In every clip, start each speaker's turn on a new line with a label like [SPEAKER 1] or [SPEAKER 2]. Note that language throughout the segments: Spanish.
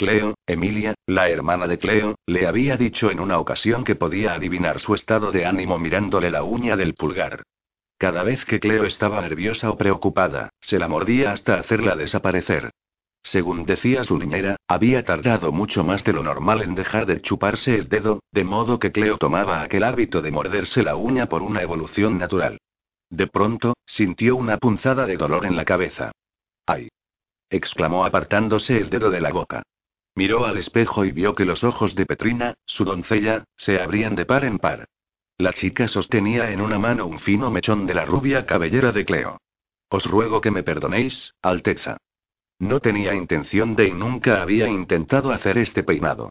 [SPEAKER 1] Cleo, Emilia, la hermana de Cleo, le había dicho en una ocasión que podía adivinar su estado de ánimo mirándole la uña del pulgar. Cada vez que Cleo estaba nerviosa o preocupada, se la mordía hasta hacerla desaparecer. Según decía su niñera, había tardado mucho más de lo normal en dejar de chuparse el dedo, de modo que Cleo tomaba aquel hábito de morderse la uña por una evolución natural. De pronto, sintió una punzada de dolor en la cabeza. ¡Ay! exclamó apartándose el dedo de la boca. Miró al espejo y vio que los ojos de Petrina, su doncella, se abrían de par en par. La chica sostenía en una mano un fino mechón de la rubia cabellera de Cleo. Os ruego que me perdonéis, Alteza. No tenía intención de y nunca había intentado hacer este peinado.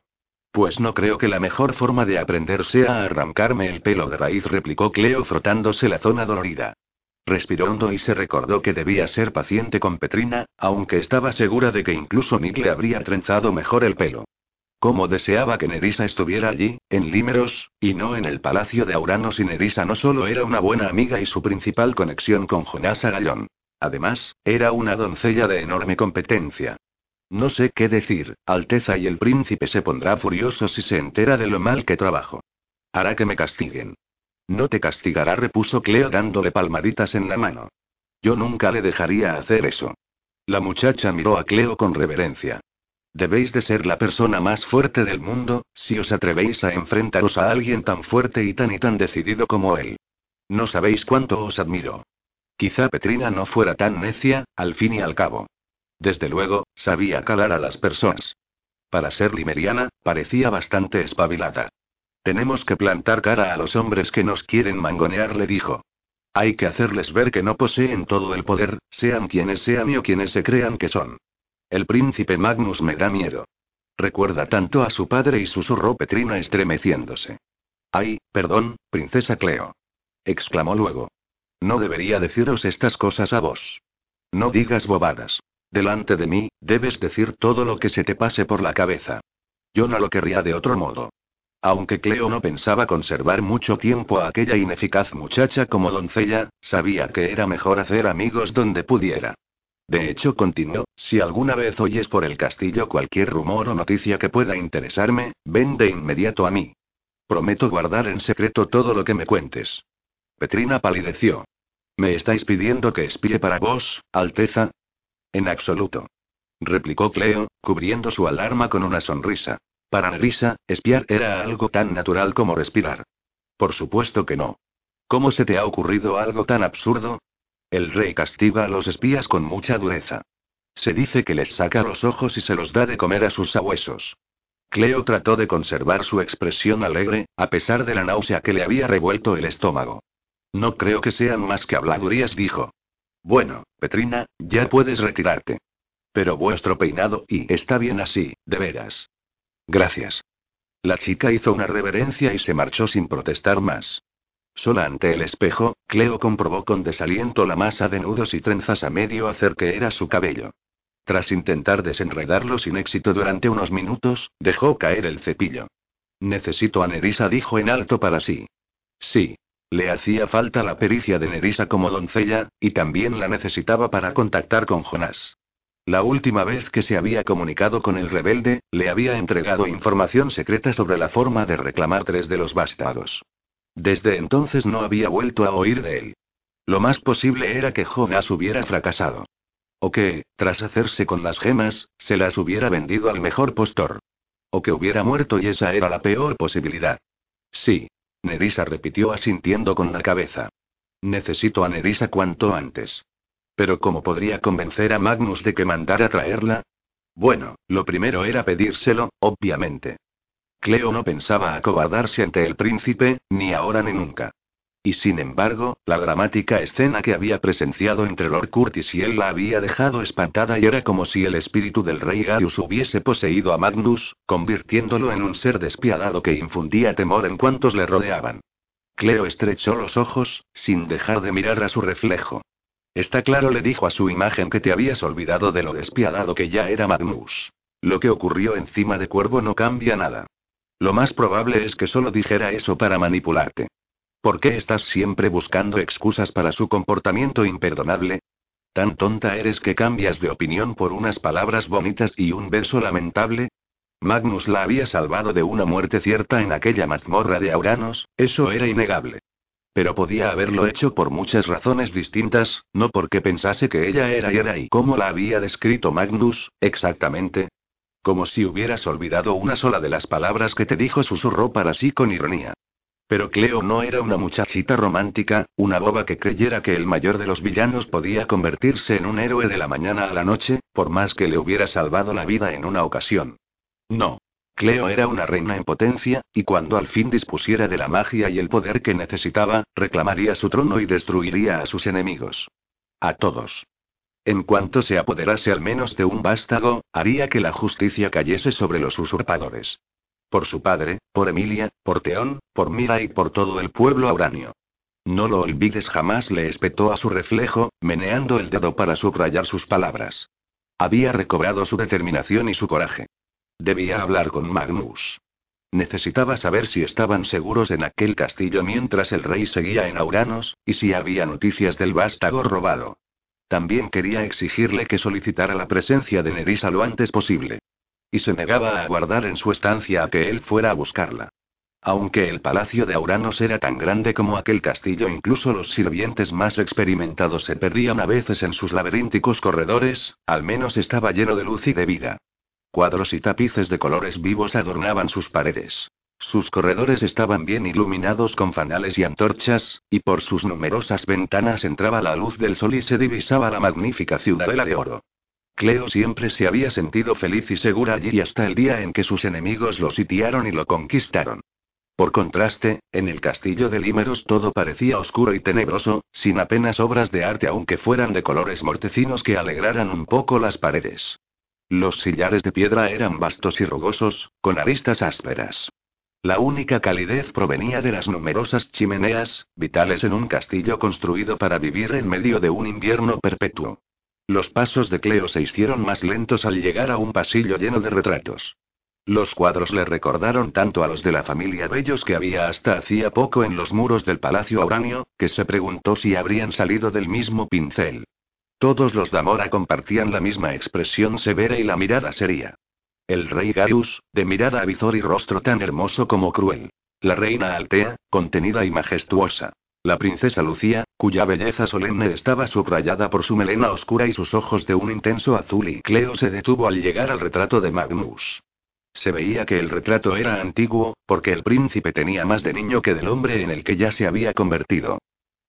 [SPEAKER 1] Pues no creo que la mejor forma de aprender sea arrancarme el pelo de raíz, replicó Cleo frotándose la zona dolorida. Respiró hondo y se recordó que debía ser paciente con Petrina, aunque estaba segura de que incluso Nick le habría trenzado mejor el pelo. Cómo deseaba que Nerissa estuviera allí, en Límeros, y no en el palacio de Auranos y Nerissa no solo era una buena amiga y su principal conexión con Jonás Agallón. Además, era una doncella de enorme competencia. No sé qué decir, Alteza y el príncipe se pondrá furioso si se entera de lo mal que trabajo. Hará que me castiguen. No te castigará, repuso Cleo dándole palmaditas en la mano. Yo nunca le dejaría hacer eso. La muchacha miró a Cleo con reverencia. Debéis de ser la persona más fuerte del mundo, si os atrevéis a enfrentaros a alguien tan fuerte y tan y tan decidido como él. No sabéis cuánto os admiro. Quizá Petrina no fuera tan necia, al fin y al cabo. Desde luego, sabía calar a las personas. Para ser limeriana, parecía bastante espabilada. Tenemos que plantar cara a los hombres que nos quieren mangonear, le dijo. Hay que hacerles ver que no poseen todo el poder, sean quienes sean y o quienes se crean que son. El príncipe Magnus me da miedo. Recuerda tanto a su padre y susurró Petrina estremeciéndose. Ay, perdón, princesa Cleo. exclamó luego. No debería deciros estas cosas a vos. No digas bobadas. Delante de mí, debes decir todo lo que se te pase por la cabeza. Yo no lo querría de otro modo. Aunque Cleo no pensaba conservar mucho tiempo a aquella ineficaz muchacha como doncella, sabía que era mejor hacer amigos donde pudiera. De hecho, continuó, si alguna vez oyes por el castillo cualquier rumor o noticia que pueda interesarme, ven de inmediato a mí. Prometo guardar en secreto todo lo que me cuentes. Petrina palideció. ¿Me estáis pidiendo que espíe para vos, Alteza? En absoluto. Replicó Cleo, cubriendo su alarma con una sonrisa. Para Nerissa, espiar era algo tan natural como respirar. Por supuesto que no. ¿Cómo se te ha ocurrido algo tan absurdo? El rey castiga a los espías con mucha dureza. Se dice que les saca los ojos y se los da de comer a sus sabuesos. Cleo trató de conservar su expresión alegre, a pesar de la náusea que le había revuelto el estómago. No creo que sean más que habladurías, dijo. Bueno, Petrina, ya puedes retirarte. Pero vuestro peinado y está bien así, de veras. Gracias. La chica hizo una reverencia y se marchó sin protestar más. Sola ante el espejo, Cleo comprobó con desaliento la masa de nudos y trenzas a medio hacer que era su cabello. Tras intentar desenredarlo sin éxito durante unos minutos, dejó caer el cepillo. Necesito a Nerissa, dijo en alto para sí. Sí, le hacía falta la pericia de Nerissa como doncella, y también la necesitaba para contactar con Jonás. La última vez que se había comunicado con el rebelde, le había entregado información secreta sobre la forma de reclamar tres de los bastados. Desde entonces no había vuelto a oír de él. Lo más posible era que Jonás hubiera fracasado. O que, tras hacerse con las gemas, se las hubiera vendido al mejor postor. O que hubiera muerto y esa era la peor posibilidad. Sí, Nerissa repitió asintiendo con la cabeza. Necesito a Nerissa cuanto antes. Pero ¿cómo podría convencer a Magnus de que mandara traerla? Bueno, lo primero era pedírselo, obviamente. Cleo no pensaba acobardarse ante el príncipe, ni ahora ni nunca. Y sin embargo, la dramática escena que había presenciado entre Lord Curtis y él la había dejado espantada y era como si el espíritu del rey Gaius hubiese poseído a Magnus, convirtiéndolo en un ser despiadado que infundía temor en cuantos le rodeaban. Cleo estrechó los ojos, sin dejar de mirar a su reflejo. Está claro, le dijo a su imagen que te habías olvidado de lo despiadado que ya era Magnus. Lo que ocurrió encima de Cuervo no cambia nada. Lo más probable es que solo dijera eso para manipularte. ¿Por qué estás siempre buscando excusas para su comportamiento imperdonable? ¿Tan tonta eres que cambias de opinión por unas palabras bonitas y un verso lamentable? Magnus la había salvado de una muerte cierta en aquella mazmorra de Auranos, eso era innegable. Pero podía haberlo hecho por muchas razones distintas, no porque pensase que ella era y era y como la había descrito Magnus, exactamente. Como si hubieras olvidado una sola de las palabras que te dijo, susurró para sí con ironía. Pero Cleo no era una muchachita romántica, una boba que creyera que el mayor de los villanos podía convertirse en un héroe de la mañana a la noche, por más que le hubiera salvado la vida en una ocasión. No. Cleo era una reina en potencia, y cuando al fin dispusiera de la magia y el poder que necesitaba, reclamaría su trono y destruiría a sus enemigos. A todos. En cuanto se apoderase al menos de un vástago, haría que la justicia cayese sobre los usurpadores. Por su padre, por Emilia, por Teón, por Mira y por todo el pueblo auranio. No lo olvides jamás, le espetó a su reflejo, meneando el dedo para subrayar sus palabras. Había recobrado su determinación y su coraje. Debía hablar con Magnus. Necesitaba saber si estaban seguros en aquel castillo mientras el rey seguía en Auranos, y si había noticias del vástago robado. También quería exigirle que solicitara la presencia de Nerissa lo antes posible. Y se negaba a aguardar en su estancia a que él fuera a buscarla. Aunque el palacio de Auranos era tan grande como aquel castillo, incluso los sirvientes más experimentados se perdían a veces en sus laberínticos corredores, al menos estaba lleno de luz y de vida. Cuadros y tapices de colores vivos adornaban sus paredes. Sus corredores estaban bien iluminados con fanales y antorchas, y por sus numerosas ventanas entraba la luz del sol y se divisaba la magnífica ciudadela de oro. Cleo siempre se había sentido feliz y segura allí hasta el día en que sus enemigos lo sitiaron y lo conquistaron. Por contraste, en el castillo de Límeros todo parecía oscuro y tenebroso, sin apenas obras de arte aunque fueran de colores mortecinos que alegraran un poco las paredes. Los sillares de piedra eran vastos y rugosos, con aristas ásperas. La única calidez provenía de las numerosas chimeneas, vitales en un castillo construido para vivir en medio de un invierno perpetuo. Los pasos de Cleo se hicieron más lentos al llegar a un pasillo lleno de retratos. Los cuadros le recordaron tanto a los de la familia Bellos que había hasta hacía poco en los muros del Palacio Auranio, que se preguntó si habrían salido del mismo pincel. Todos los Damora compartían la misma expresión severa y la mirada seria. El rey Gaius, de mirada avizor y rostro tan hermoso como cruel. La reina Altea, contenida y majestuosa. La princesa Lucía, cuya belleza solemne estaba subrayada por su melena oscura y sus ojos de un intenso azul y Cleo se detuvo al llegar al retrato de Magnus. Se veía que el retrato era antiguo, porque el príncipe tenía más de niño que del hombre en el que ya se había convertido.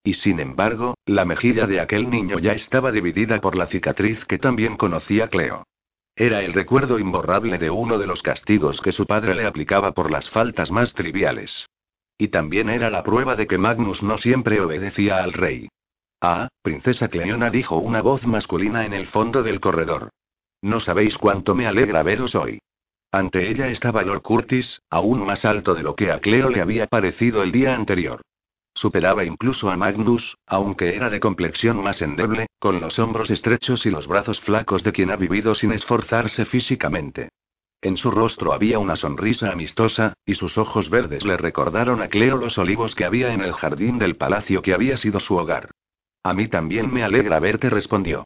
[SPEAKER 1] Y sin embargo, la mejilla de aquel niño ya estaba dividida por la cicatriz que también conocía Cleo. Era el recuerdo imborrable de uno de los castigos que su padre le aplicaba por las faltas más triviales. Y también era la prueba de que Magnus no siempre obedecía al rey. Ah, princesa Cleona, dijo una voz masculina en el fondo del corredor. No sabéis cuánto me alegra veros hoy. Ante ella estaba Lord Curtis, aún más alto de lo que a Cleo le había parecido el día anterior. Superaba incluso a Magnus, aunque era de complexión más endeble, con los hombros estrechos y los brazos flacos de quien ha vivido sin esforzarse físicamente. En su rostro había una sonrisa amistosa, y sus ojos verdes le recordaron a Cleo los olivos que había en el jardín del palacio que había sido su hogar. A mí también me alegra verte, respondió.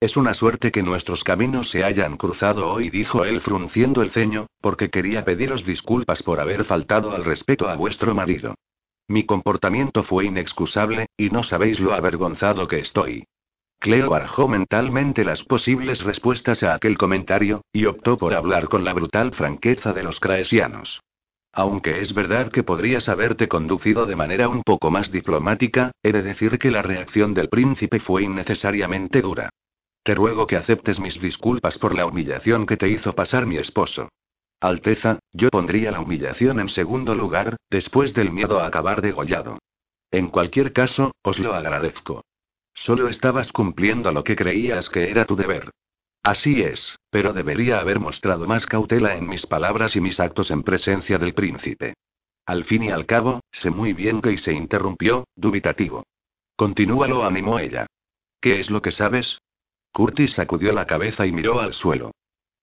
[SPEAKER 1] Es una suerte que nuestros caminos se hayan cruzado hoy, dijo él frunciendo el ceño, porque quería pediros disculpas por haber faltado al respeto a vuestro marido. Mi comportamiento fue inexcusable, y no sabéis lo avergonzado que estoy. Cleo barajó mentalmente las posibles respuestas a aquel comentario, y optó por hablar con la brutal franqueza de los craesianos. Aunque es verdad que podrías haberte conducido de manera un poco más diplomática, he de decir que la reacción del príncipe fue innecesariamente dura. Te ruego que aceptes mis disculpas por la humillación que te hizo pasar mi esposo. Alteza, yo pondría la humillación en segundo lugar, después del miedo a acabar degollado. En cualquier caso, os lo agradezco. Solo estabas cumpliendo lo que creías que era tu deber. Así es, pero debería haber mostrado más cautela en mis palabras y mis actos en presencia del príncipe. Al fin y al cabo, sé muy bien que y se interrumpió, dubitativo. Continúa, lo animó ella. ¿Qué es lo que sabes? Curtis sacudió la cabeza y miró al suelo.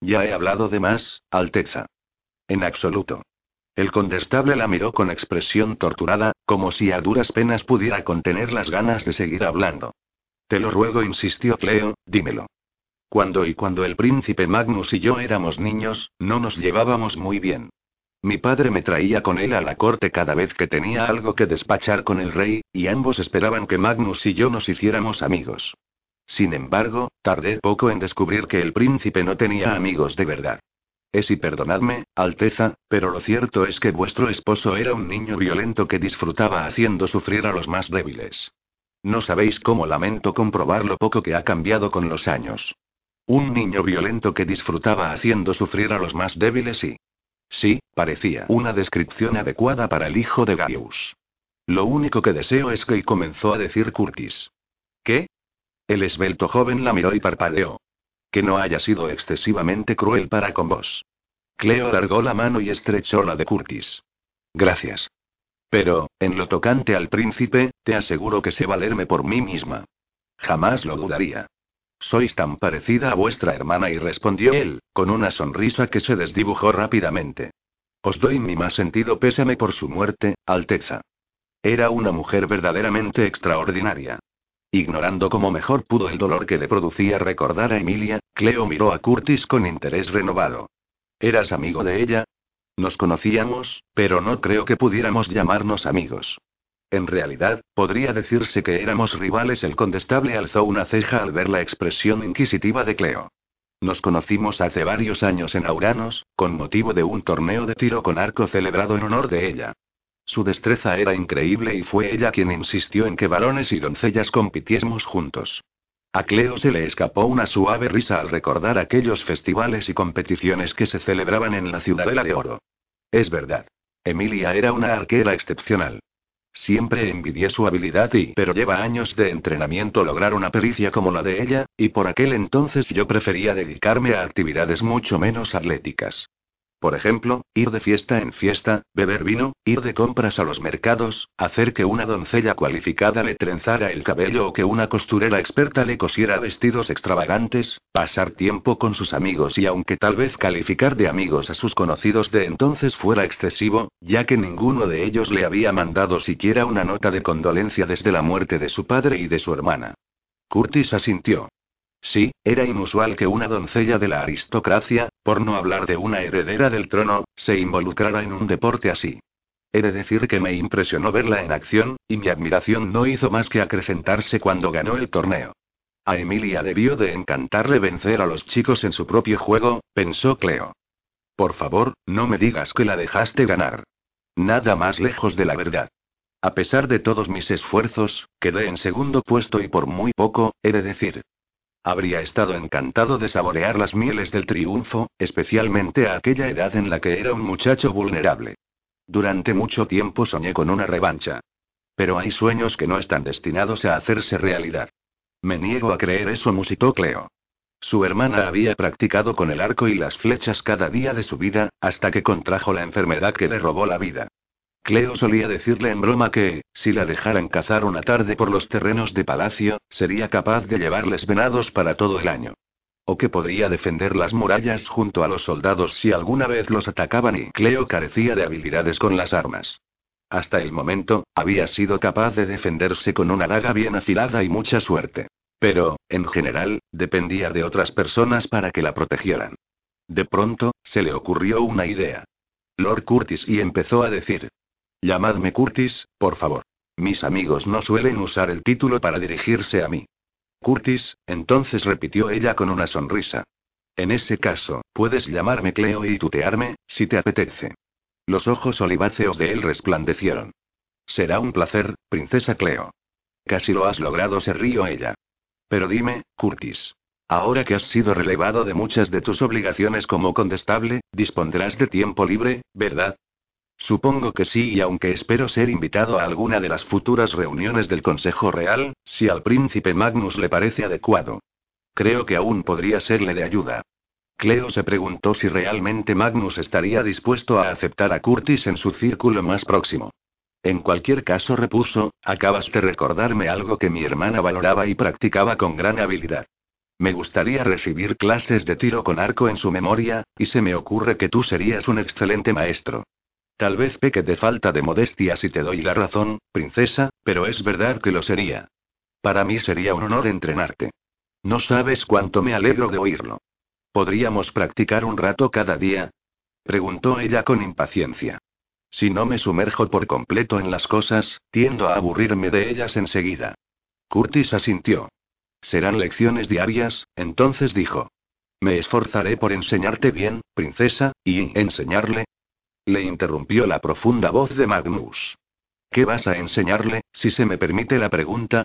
[SPEAKER 1] Ya he hablado de más, Alteza. En absoluto. El condestable la miró con expresión torturada, como si a duras penas pudiera contener las ganas de seguir hablando. Te lo ruego, insistió Cleo, dímelo. Cuando y cuando el príncipe Magnus y yo éramos niños, no nos llevábamos muy bien. Mi padre me traía con él a la corte cada vez que tenía algo que despachar con el rey, y ambos esperaban que Magnus y yo nos hiciéramos amigos. Sin embargo, tardé poco en descubrir que el príncipe no tenía amigos de verdad. Es y perdonadme, Alteza, pero lo cierto es que vuestro esposo era un niño violento que disfrutaba haciendo sufrir a los más débiles. No sabéis cómo lamento comprobar lo poco que ha cambiado con los años. Un niño violento que disfrutaba haciendo sufrir a los más débiles y... Sí, parecía una descripción adecuada para el hijo de Gaius. Lo único que deseo es que comenzó a decir Curtis. El esbelto joven la miró y parpadeó. Que no haya sido excesivamente cruel para con vos. Cleo alargó la mano y estrechó la de Curtis. Gracias. Pero, en lo tocante al príncipe, te aseguro que sé valerme por mí misma. Jamás lo dudaría. Sois tan parecida a vuestra hermana y respondió él, con una sonrisa que se desdibujó rápidamente. Os doy mi más sentido pésame por su muerte, Alteza. Era una mujer verdaderamente extraordinaria. Ignorando como mejor pudo el dolor que le producía recordar a Emilia, Cleo miró a Curtis con interés renovado. ¿Eras amigo de ella? Nos conocíamos, pero no creo que pudiéramos llamarnos amigos. En realidad, podría decirse que éramos rivales. El condestable alzó una ceja al ver la expresión inquisitiva de Cleo. Nos conocimos hace varios años en Auranos, con motivo de un torneo de tiro con arco celebrado en honor de ella. Su destreza era increíble y fue ella quien insistió en que varones y doncellas compitiésemos juntos. A Cleo se le escapó una suave risa al recordar aquellos festivales y competiciones que se celebraban en la Ciudadela de Oro. Es verdad. Emilia era una arquera excepcional. Siempre envidié su habilidad y, pero lleva años de entrenamiento lograr una pericia como la de ella, y por aquel entonces yo prefería dedicarme a actividades mucho menos atléticas. Por ejemplo, ir de fiesta en fiesta, beber vino, ir de compras a los mercados, hacer que una doncella cualificada le trenzara el cabello o que una costurera experta le cosiera vestidos extravagantes, pasar tiempo con sus amigos y aunque tal vez calificar de amigos a sus conocidos de entonces fuera excesivo, ya que ninguno de ellos le había mandado siquiera una nota de condolencia desde la muerte de su padre y de su hermana. Curtis asintió. Sí, era inusual que una doncella de la aristocracia, por no hablar de una heredera del trono, se involucrara en un deporte así. He de decir que me impresionó verla en acción, y mi admiración no hizo más que acrecentarse cuando ganó el torneo. A Emilia debió de encantarle vencer a los chicos en su propio juego, pensó Cleo. Por favor, no me digas que la dejaste ganar. Nada más lejos de la verdad. A pesar de todos mis esfuerzos, quedé en segundo puesto y por muy poco, he de decir. Habría estado encantado de saborear las mieles del triunfo, especialmente a aquella edad en la que era un muchacho vulnerable. Durante mucho tiempo soñé con una revancha. Pero hay sueños que no están destinados a hacerse realidad. Me niego a creer eso, musitó Cleo. Su hermana había practicado con el arco y las flechas cada día de su vida, hasta que contrajo la enfermedad que le robó la vida. Cleo solía decirle en broma que, si la dejaran cazar una tarde por los terrenos de palacio, sería capaz de llevarles venados para todo el año. O que podría defender las murallas junto a los soldados si alguna vez los atacaban y Cleo carecía de habilidades con las armas. Hasta el momento, había sido capaz de defenderse con una daga bien afilada y mucha suerte. Pero, en general, dependía de otras personas para que la protegieran. De pronto, se le ocurrió una idea. Lord Curtis y empezó a decir, Llamadme Curtis, por favor. Mis amigos no suelen usar el título para dirigirse a mí. Curtis, entonces repitió ella con una sonrisa. En ese caso, puedes llamarme Cleo y tutearme, si te apetece. Los ojos oliváceos de él resplandecieron. Será un placer, princesa Cleo. Casi lo has logrado, se rió ella. Pero dime, Curtis. Ahora que has sido relevado de muchas de tus obligaciones como condestable, dispondrás de tiempo libre, ¿verdad? Supongo que sí, y aunque espero ser invitado a alguna de las futuras reuniones del Consejo Real, si al príncipe Magnus le parece adecuado. Creo que aún podría serle de ayuda. Cleo se preguntó si realmente Magnus estaría dispuesto a aceptar a Curtis en su círculo más próximo. En cualquier caso, repuso, acabas de recordarme algo que mi hermana valoraba y practicaba con gran habilidad. Me gustaría recibir clases de tiro con arco en su memoria, y se me ocurre que tú serías un excelente maestro. Tal vez peque de falta de modestia si te doy la razón, princesa, pero es verdad que lo sería. Para mí sería un honor entrenarte. No sabes cuánto me alegro de oírlo. ¿Podríamos practicar un rato cada día? preguntó ella con impaciencia. Si no me sumerjo por completo en las cosas, tiendo a aburrirme de ellas enseguida. Curtis asintió. Serán lecciones diarias, entonces dijo. Me esforzaré por enseñarte bien, princesa, y enseñarle. Le interrumpió la profunda voz de Magnus. ¿Qué vas a enseñarle, si se me permite la pregunta?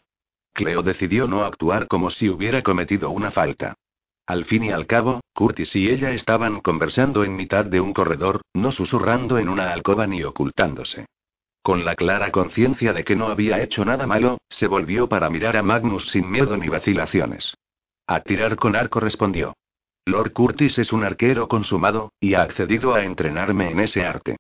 [SPEAKER 1] Cleo decidió no actuar como si hubiera cometido una falta. Al fin y al cabo, Curtis y ella estaban conversando en mitad de un corredor, no susurrando en una alcoba ni ocultándose. Con la clara conciencia de que no había hecho nada malo, se volvió para mirar a Magnus sin miedo ni vacilaciones. A tirar con arco respondió. Lord Curtis es un arquero consumado, y ha accedido a entrenarme en ese arte.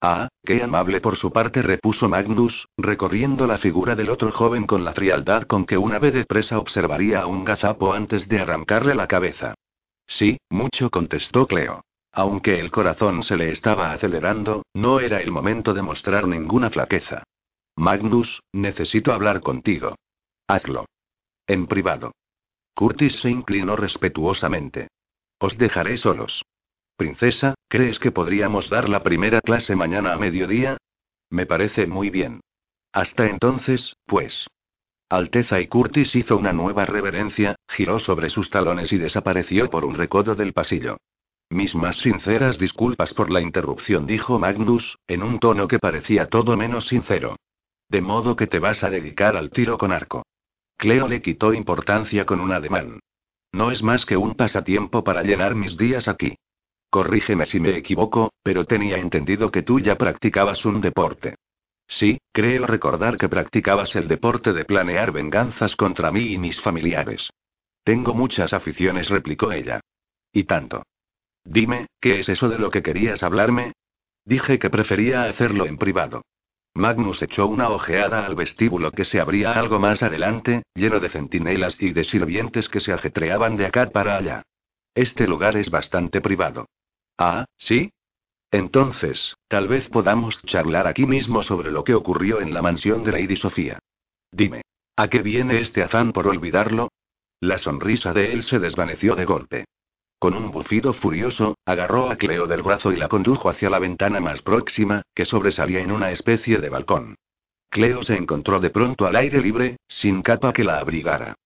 [SPEAKER 1] Ah, qué amable por su parte, repuso Magnus, recorriendo la figura del otro joven con la frialdad con que una vez de presa observaría a un gazapo antes de arrancarle la cabeza. Sí, mucho, contestó Cleo. Aunque el corazón se le estaba acelerando, no era el momento de mostrar ninguna flaqueza. Magnus, necesito hablar contigo. Hazlo. En privado. Curtis se inclinó respetuosamente. Os dejaré solos. Princesa, ¿crees que podríamos dar la primera clase mañana a mediodía? Me parece muy bien. Hasta entonces, pues. Alteza y Curtis hizo una nueva reverencia, giró sobre sus talones y desapareció por un recodo del pasillo. Mis más sinceras disculpas por la interrupción, dijo Magnus, en un tono que parecía todo menos sincero. De modo que te vas a dedicar al tiro con arco. Cleo le quitó importancia con un ademán. No es más que un pasatiempo para llenar mis días aquí. Corrígeme si me equivoco, pero tenía entendido que tú ya practicabas un deporte. Sí, creo recordar que practicabas el deporte de planear venganzas contra mí y mis familiares. Tengo muchas aficiones, replicó ella. Y tanto. Dime, ¿qué es eso de lo que querías hablarme? Dije que prefería hacerlo en privado. Magnus echó una ojeada al vestíbulo que se abría algo más adelante, lleno de centinelas y de sirvientes que se ajetreaban de acá para allá. Este lugar es bastante privado. Ah, ¿sí? Entonces, tal vez podamos charlar aquí mismo sobre lo que ocurrió en la mansión de Lady Sofía. Dime, ¿a qué viene este afán por olvidarlo? La sonrisa de él se desvaneció de golpe. Con un bufido furioso, agarró a Cleo del brazo y la condujo hacia la ventana más próxima, que sobresalía en una especie de balcón. Cleo se encontró de pronto al aire libre, sin capa que la abrigara.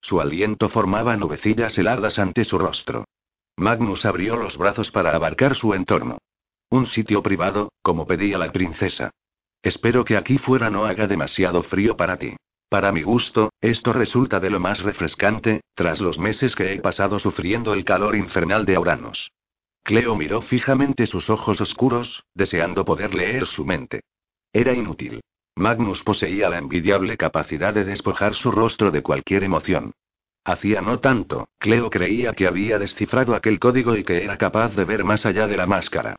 [SPEAKER 1] Su aliento formaba nubecillas heladas ante su rostro. Magnus abrió los brazos para abarcar su entorno. Un sitio privado, como pedía la princesa. Espero que aquí fuera no haga demasiado frío para ti. Para mi gusto, esto resulta de lo más refrescante, tras los meses que he pasado sufriendo el calor infernal de Auranos. Cleo miró fijamente sus ojos oscuros, deseando poder leer su mente. Era inútil. Magnus poseía la envidiable capacidad de despojar su rostro de cualquier emoción. Hacía no tanto, Cleo creía que había descifrado aquel código y que era capaz de ver más allá de la máscara.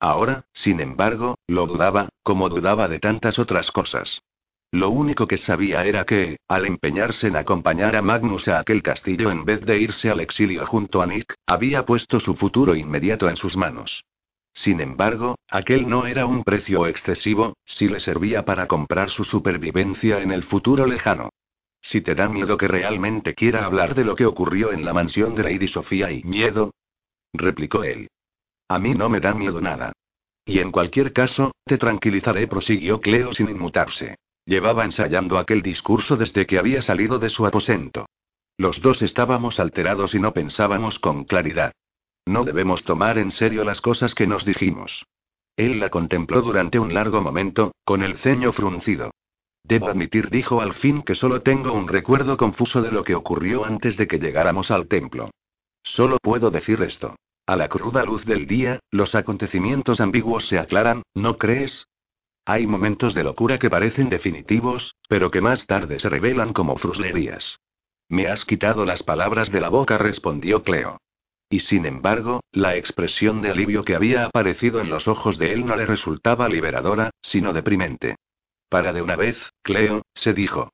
[SPEAKER 1] Ahora, sin embargo, lo dudaba, como dudaba de tantas otras cosas. Lo único que sabía era que, al empeñarse en acompañar a Magnus a aquel castillo en vez de irse al exilio junto a Nick, había puesto su futuro inmediato en sus manos. Sin embargo, aquel no era un precio excesivo, si le servía para comprar su supervivencia en el futuro lejano. Si te da miedo que realmente quiera hablar de lo que ocurrió en la mansión de Lady Sofía y miedo, replicó él. A mí no me da miedo nada. Y en cualquier caso, te tranquilizaré, prosiguió Cleo sin inmutarse. Llevaba ensayando aquel discurso desde que había salido de su aposento. Los dos estábamos alterados y no pensábamos con claridad. No debemos tomar en serio las cosas que nos dijimos. Él la contempló durante un largo momento, con el ceño fruncido. Debo admitir, dijo al fin, que solo tengo un recuerdo confuso de lo que ocurrió antes de que llegáramos al templo. Solo puedo decir esto. A la cruda luz del día, los acontecimientos ambiguos se aclaran, ¿no crees? Hay momentos de locura que parecen definitivos, pero que más tarde se revelan como fruslerías. Me has quitado las palabras de la boca, respondió Cleo. Y sin embargo, la expresión de alivio que había aparecido en los ojos de él no le resultaba liberadora, sino deprimente. Para de una vez, Cleo, se dijo.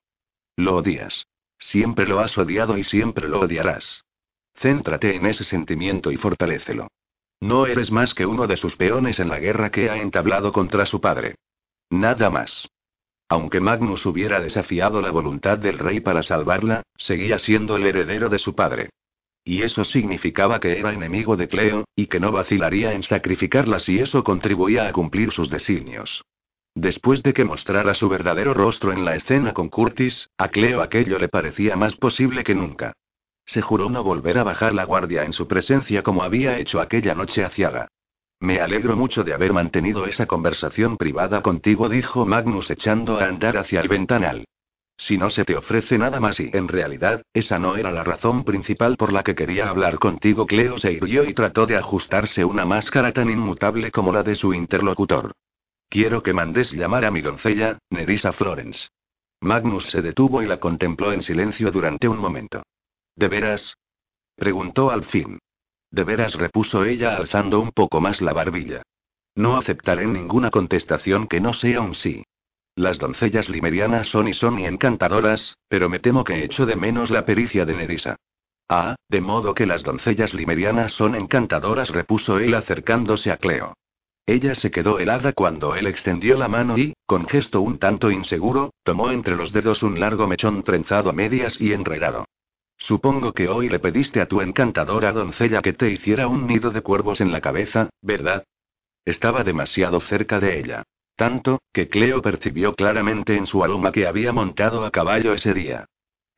[SPEAKER 1] Lo odias. Siempre lo has odiado y siempre lo odiarás. Céntrate en ese sentimiento y fortalécelo. No eres más que uno de sus peones en la guerra que ha entablado contra su padre. Nada más. Aunque Magnus hubiera desafiado la voluntad del rey para salvarla, seguía siendo el heredero de su padre. Y eso significaba que era enemigo de Cleo, y que no vacilaría en sacrificarla si eso contribuía a cumplir sus designios. Después de que mostrara su verdadero rostro en la escena con Curtis, a Cleo aquello le parecía más posible que nunca. Se juró no volver a bajar la guardia en su presencia como había hecho aquella noche a Ciaga. Me alegro mucho de haber mantenido esa conversación privada contigo, dijo Magnus echando a andar hacia el ventanal. Si no se te ofrece nada más y en realidad, esa no era la razón principal por la que quería hablar contigo. Cleo se irguió y trató de ajustarse una máscara tan inmutable como la de su interlocutor. Quiero que mandes llamar a mi doncella, Nerissa Florence. Magnus se detuvo y la contempló en silencio durante un momento. ¿De veras? preguntó al fin. De veras repuso ella alzando un poco más la barbilla. No aceptaré ninguna contestación que no sea un sí. Las doncellas limerianas son y son y encantadoras, pero me temo que echo de menos la pericia de Nerissa. Ah, de modo que las doncellas limerianas son encantadoras, repuso él acercándose a Cleo. Ella se quedó helada cuando él extendió la mano y, con gesto un tanto inseguro, tomó entre los dedos un largo mechón trenzado a medias y enredado. Supongo que hoy le pediste a tu encantadora doncella que te hiciera un nido de cuervos en la cabeza, ¿verdad? Estaba demasiado cerca de ella. Tanto, que Cleo percibió claramente en su aroma que había montado a caballo ese día.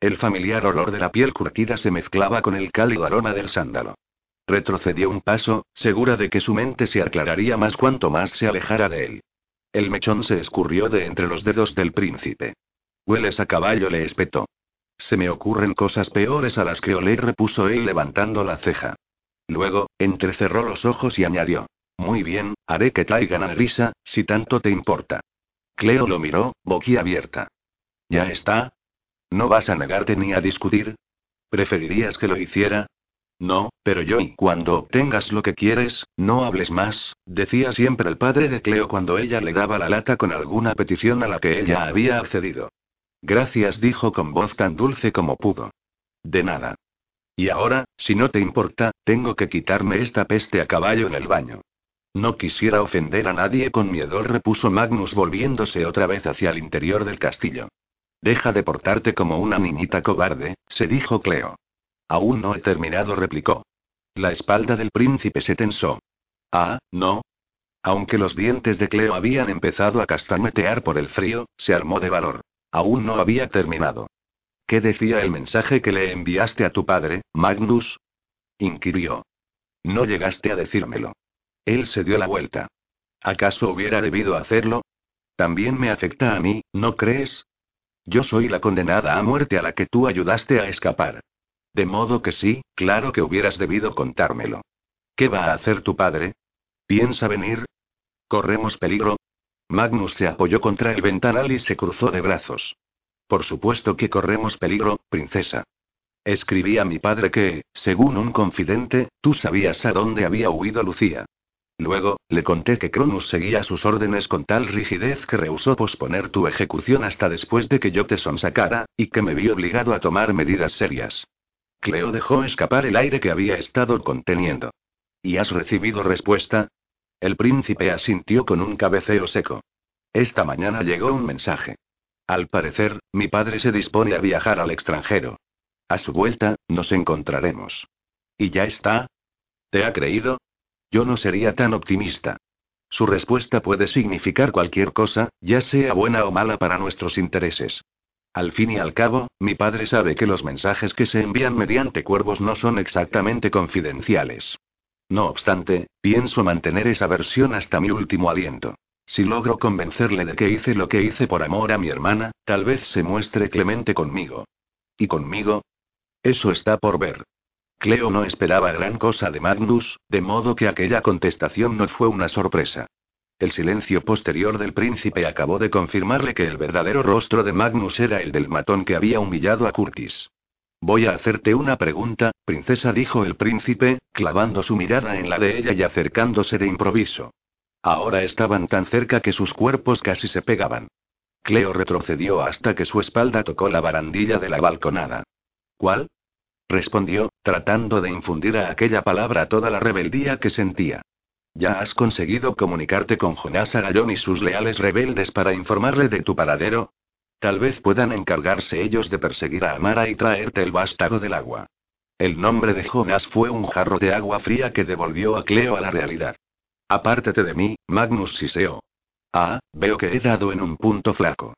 [SPEAKER 1] El familiar olor de la piel curtida se mezclaba con el cálido aroma del sándalo. Retrocedió un paso, segura de que su mente se aclararía más cuanto más se alejara de él. El mechón se escurrió de entre los dedos del príncipe. Hueles a caballo, le espetó. Se me ocurren cosas peores a las que olé, repuso él levantando la ceja. Luego, entrecerró los ojos y añadió. Muy bien, haré que traigan a risa, si tanto te importa. Cleo lo miró, boquiabierta. ¿Ya está? ¿No vas a negarte ni a discutir? ¿Preferirías que lo hiciera? No, pero yo y cuando obtengas lo que quieres, no hables más, decía siempre el padre de Cleo cuando ella le daba la lata con alguna petición a la que ella había accedido. Gracias, dijo con voz tan dulce como pudo. De nada. Y ahora, si no te importa, tengo que quitarme esta peste a caballo en el baño. No quisiera ofender a nadie con miedo, repuso Magnus volviéndose otra vez hacia el interior del castillo. Deja de portarte como una niñita cobarde, se dijo Cleo. Aún no he terminado, replicó. La espalda del príncipe se tensó. Ah, no. Aunque los dientes de Cleo habían empezado a castañetear por el frío, se armó de valor. Aún no había terminado. ¿Qué decía el mensaje que le enviaste a tu padre, Magnus? inquirió. No llegaste a decírmelo. Él se dio la vuelta. ¿Acaso hubiera debido hacerlo? También me afecta a mí, ¿no crees? Yo soy la condenada a muerte a la que tú ayudaste a escapar. De modo que sí, claro que hubieras debido contármelo. ¿Qué va a hacer tu padre? ¿Piensa venir? ¿Corremos peligro? Magnus se apoyó contra el ventanal y se cruzó de brazos. Por supuesto que corremos peligro, princesa. Escribí a mi padre que, según un confidente, tú sabías a dónde había huido Lucía. Luego, le conté que Cronus seguía sus órdenes con tal rigidez que rehusó posponer tu ejecución hasta después de que yo te sonsacara, y que me vi obligado a tomar medidas serias. Cleo dejó escapar el aire que había estado conteniendo. ¿Y has recibido respuesta? El príncipe asintió con un cabeceo seco. Esta mañana llegó un mensaje. Al parecer, mi padre se dispone a viajar al extranjero. A su vuelta, nos encontraremos. ¿Y ya está? ¿Te ha creído? Yo no sería tan optimista. Su respuesta puede significar cualquier cosa, ya sea buena o mala para nuestros intereses. Al fin y al cabo, mi padre sabe que los mensajes que se envían mediante cuervos no son exactamente confidenciales. No obstante, pienso mantener esa versión hasta mi último aliento. Si logro convencerle de que hice lo que hice por amor a mi hermana, tal vez se muestre clemente conmigo. ¿Y conmigo? Eso está por ver. Cleo no esperaba gran cosa de Magnus, de modo que aquella contestación no fue una sorpresa. El silencio posterior del príncipe acabó de confirmarle que el verdadero rostro de Magnus era el del matón que había humillado a Curtis. Voy a hacerte una pregunta, princesa, dijo el príncipe, clavando su mirada en la de ella y acercándose de improviso. Ahora estaban tan cerca que sus cuerpos casi se pegaban. Cleo retrocedió hasta que su espalda tocó la barandilla de la balconada. ¿Cuál? respondió, tratando de infundir a aquella palabra toda la rebeldía que sentía. ¿Ya has conseguido comunicarte con Jonás Agallón y sus leales rebeldes para informarle de tu paradero? Tal vez puedan encargarse ellos de perseguir a Amara y traerte el vástago del agua. El nombre de Jonás fue un jarro de agua fría que devolvió a Cleo a la realidad. Apártate de mí, Magnus Siseo. Ah, veo que he dado en un punto flaco.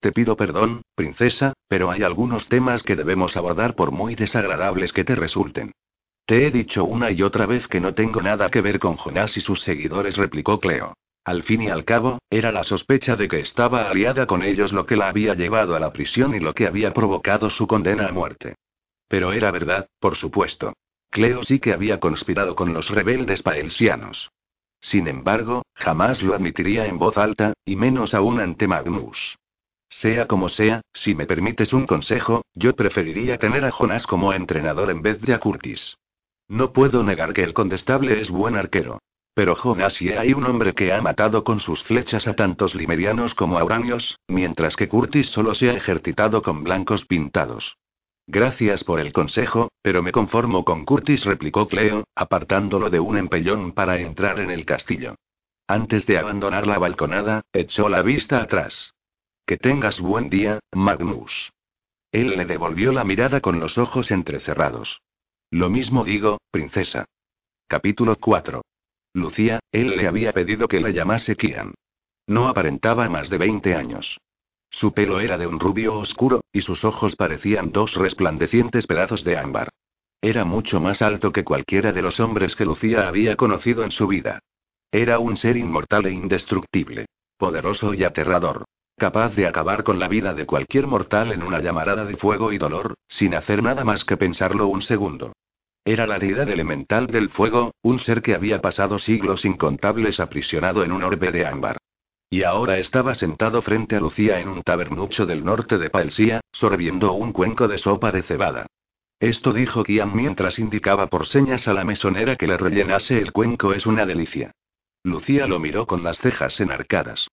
[SPEAKER 1] Te pido perdón, princesa, pero hay algunos temas que debemos abordar por muy desagradables que te resulten. Te he dicho una y otra vez que no tengo nada que ver con Jonás y sus seguidores, replicó Cleo. Al fin y al cabo, era la sospecha de que estaba aliada con ellos lo que la había llevado a la prisión y lo que había provocado su condena a muerte. Pero era verdad, por supuesto. Cleo sí que había conspirado con los rebeldes paelsianos. Sin embargo, jamás lo admitiría en voz alta, y menos aún ante Magnus. Sea como sea, si me permites un consejo, yo preferiría tener a Jonas como entrenador en vez de a Curtis. No puedo negar que el condestable es buen arquero. Pero Jonas si hay un hombre que ha matado con sus flechas a tantos limerianos como auranios, mientras que Curtis solo se ha ejercitado con blancos pintados. Gracias por el consejo, pero me conformo con Curtis, replicó Cleo, apartándolo de un empellón para entrar en el castillo. Antes de abandonar la balconada, echó la vista atrás. Que tengas buen día, Magnus. Él le devolvió la mirada con los ojos entrecerrados. Lo mismo digo, princesa. Capítulo 4. Lucía, él le había pedido que la llamase Kian. No aparentaba más de 20 años. Su pelo era de un rubio oscuro, y sus ojos parecían dos resplandecientes pedazos de ámbar. Era mucho más alto que cualquiera de los hombres que Lucía había conocido en su vida. Era un ser inmortal e indestructible. Poderoso y aterrador capaz de acabar con la vida de cualquier mortal en una llamarada de fuego y dolor, sin hacer nada más que pensarlo un segundo. Era la deidad elemental del fuego, un ser que había pasado siglos incontables aprisionado en un orbe de ámbar. Y ahora estaba sentado frente a Lucía en un tabernucho del norte de Paelsía, sorbiendo un cuenco de sopa de cebada. Esto dijo Kian mientras indicaba por señas a la mesonera que le rellenase el cuenco es una delicia. Lucía lo miró con las cejas enarcadas.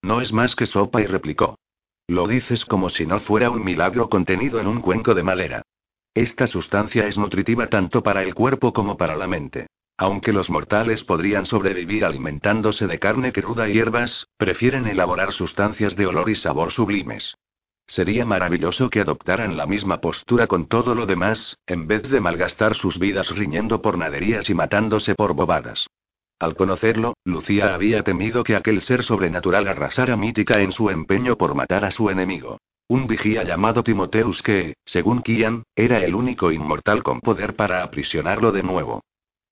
[SPEAKER 1] No es más que sopa y replicó. Lo dices como si no fuera un milagro contenido en un cuenco de madera. Esta sustancia es nutritiva tanto para el cuerpo como para la mente. Aunque los mortales podrían sobrevivir alimentándose de carne cruda y hierbas, prefieren elaborar sustancias de olor y sabor sublimes. Sería maravilloso que adoptaran la misma postura con todo lo demás, en vez de malgastar sus vidas riñendo por naderías y matándose por bobadas. Al conocerlo, Lucía había temido que aquel ser sobrenatural arrasara mítica en su empeño por matar a su enemigo. Un vigía llamado Timoteus que, según Kian, era el único inmortal con poder para aprisionarlo de nuevo.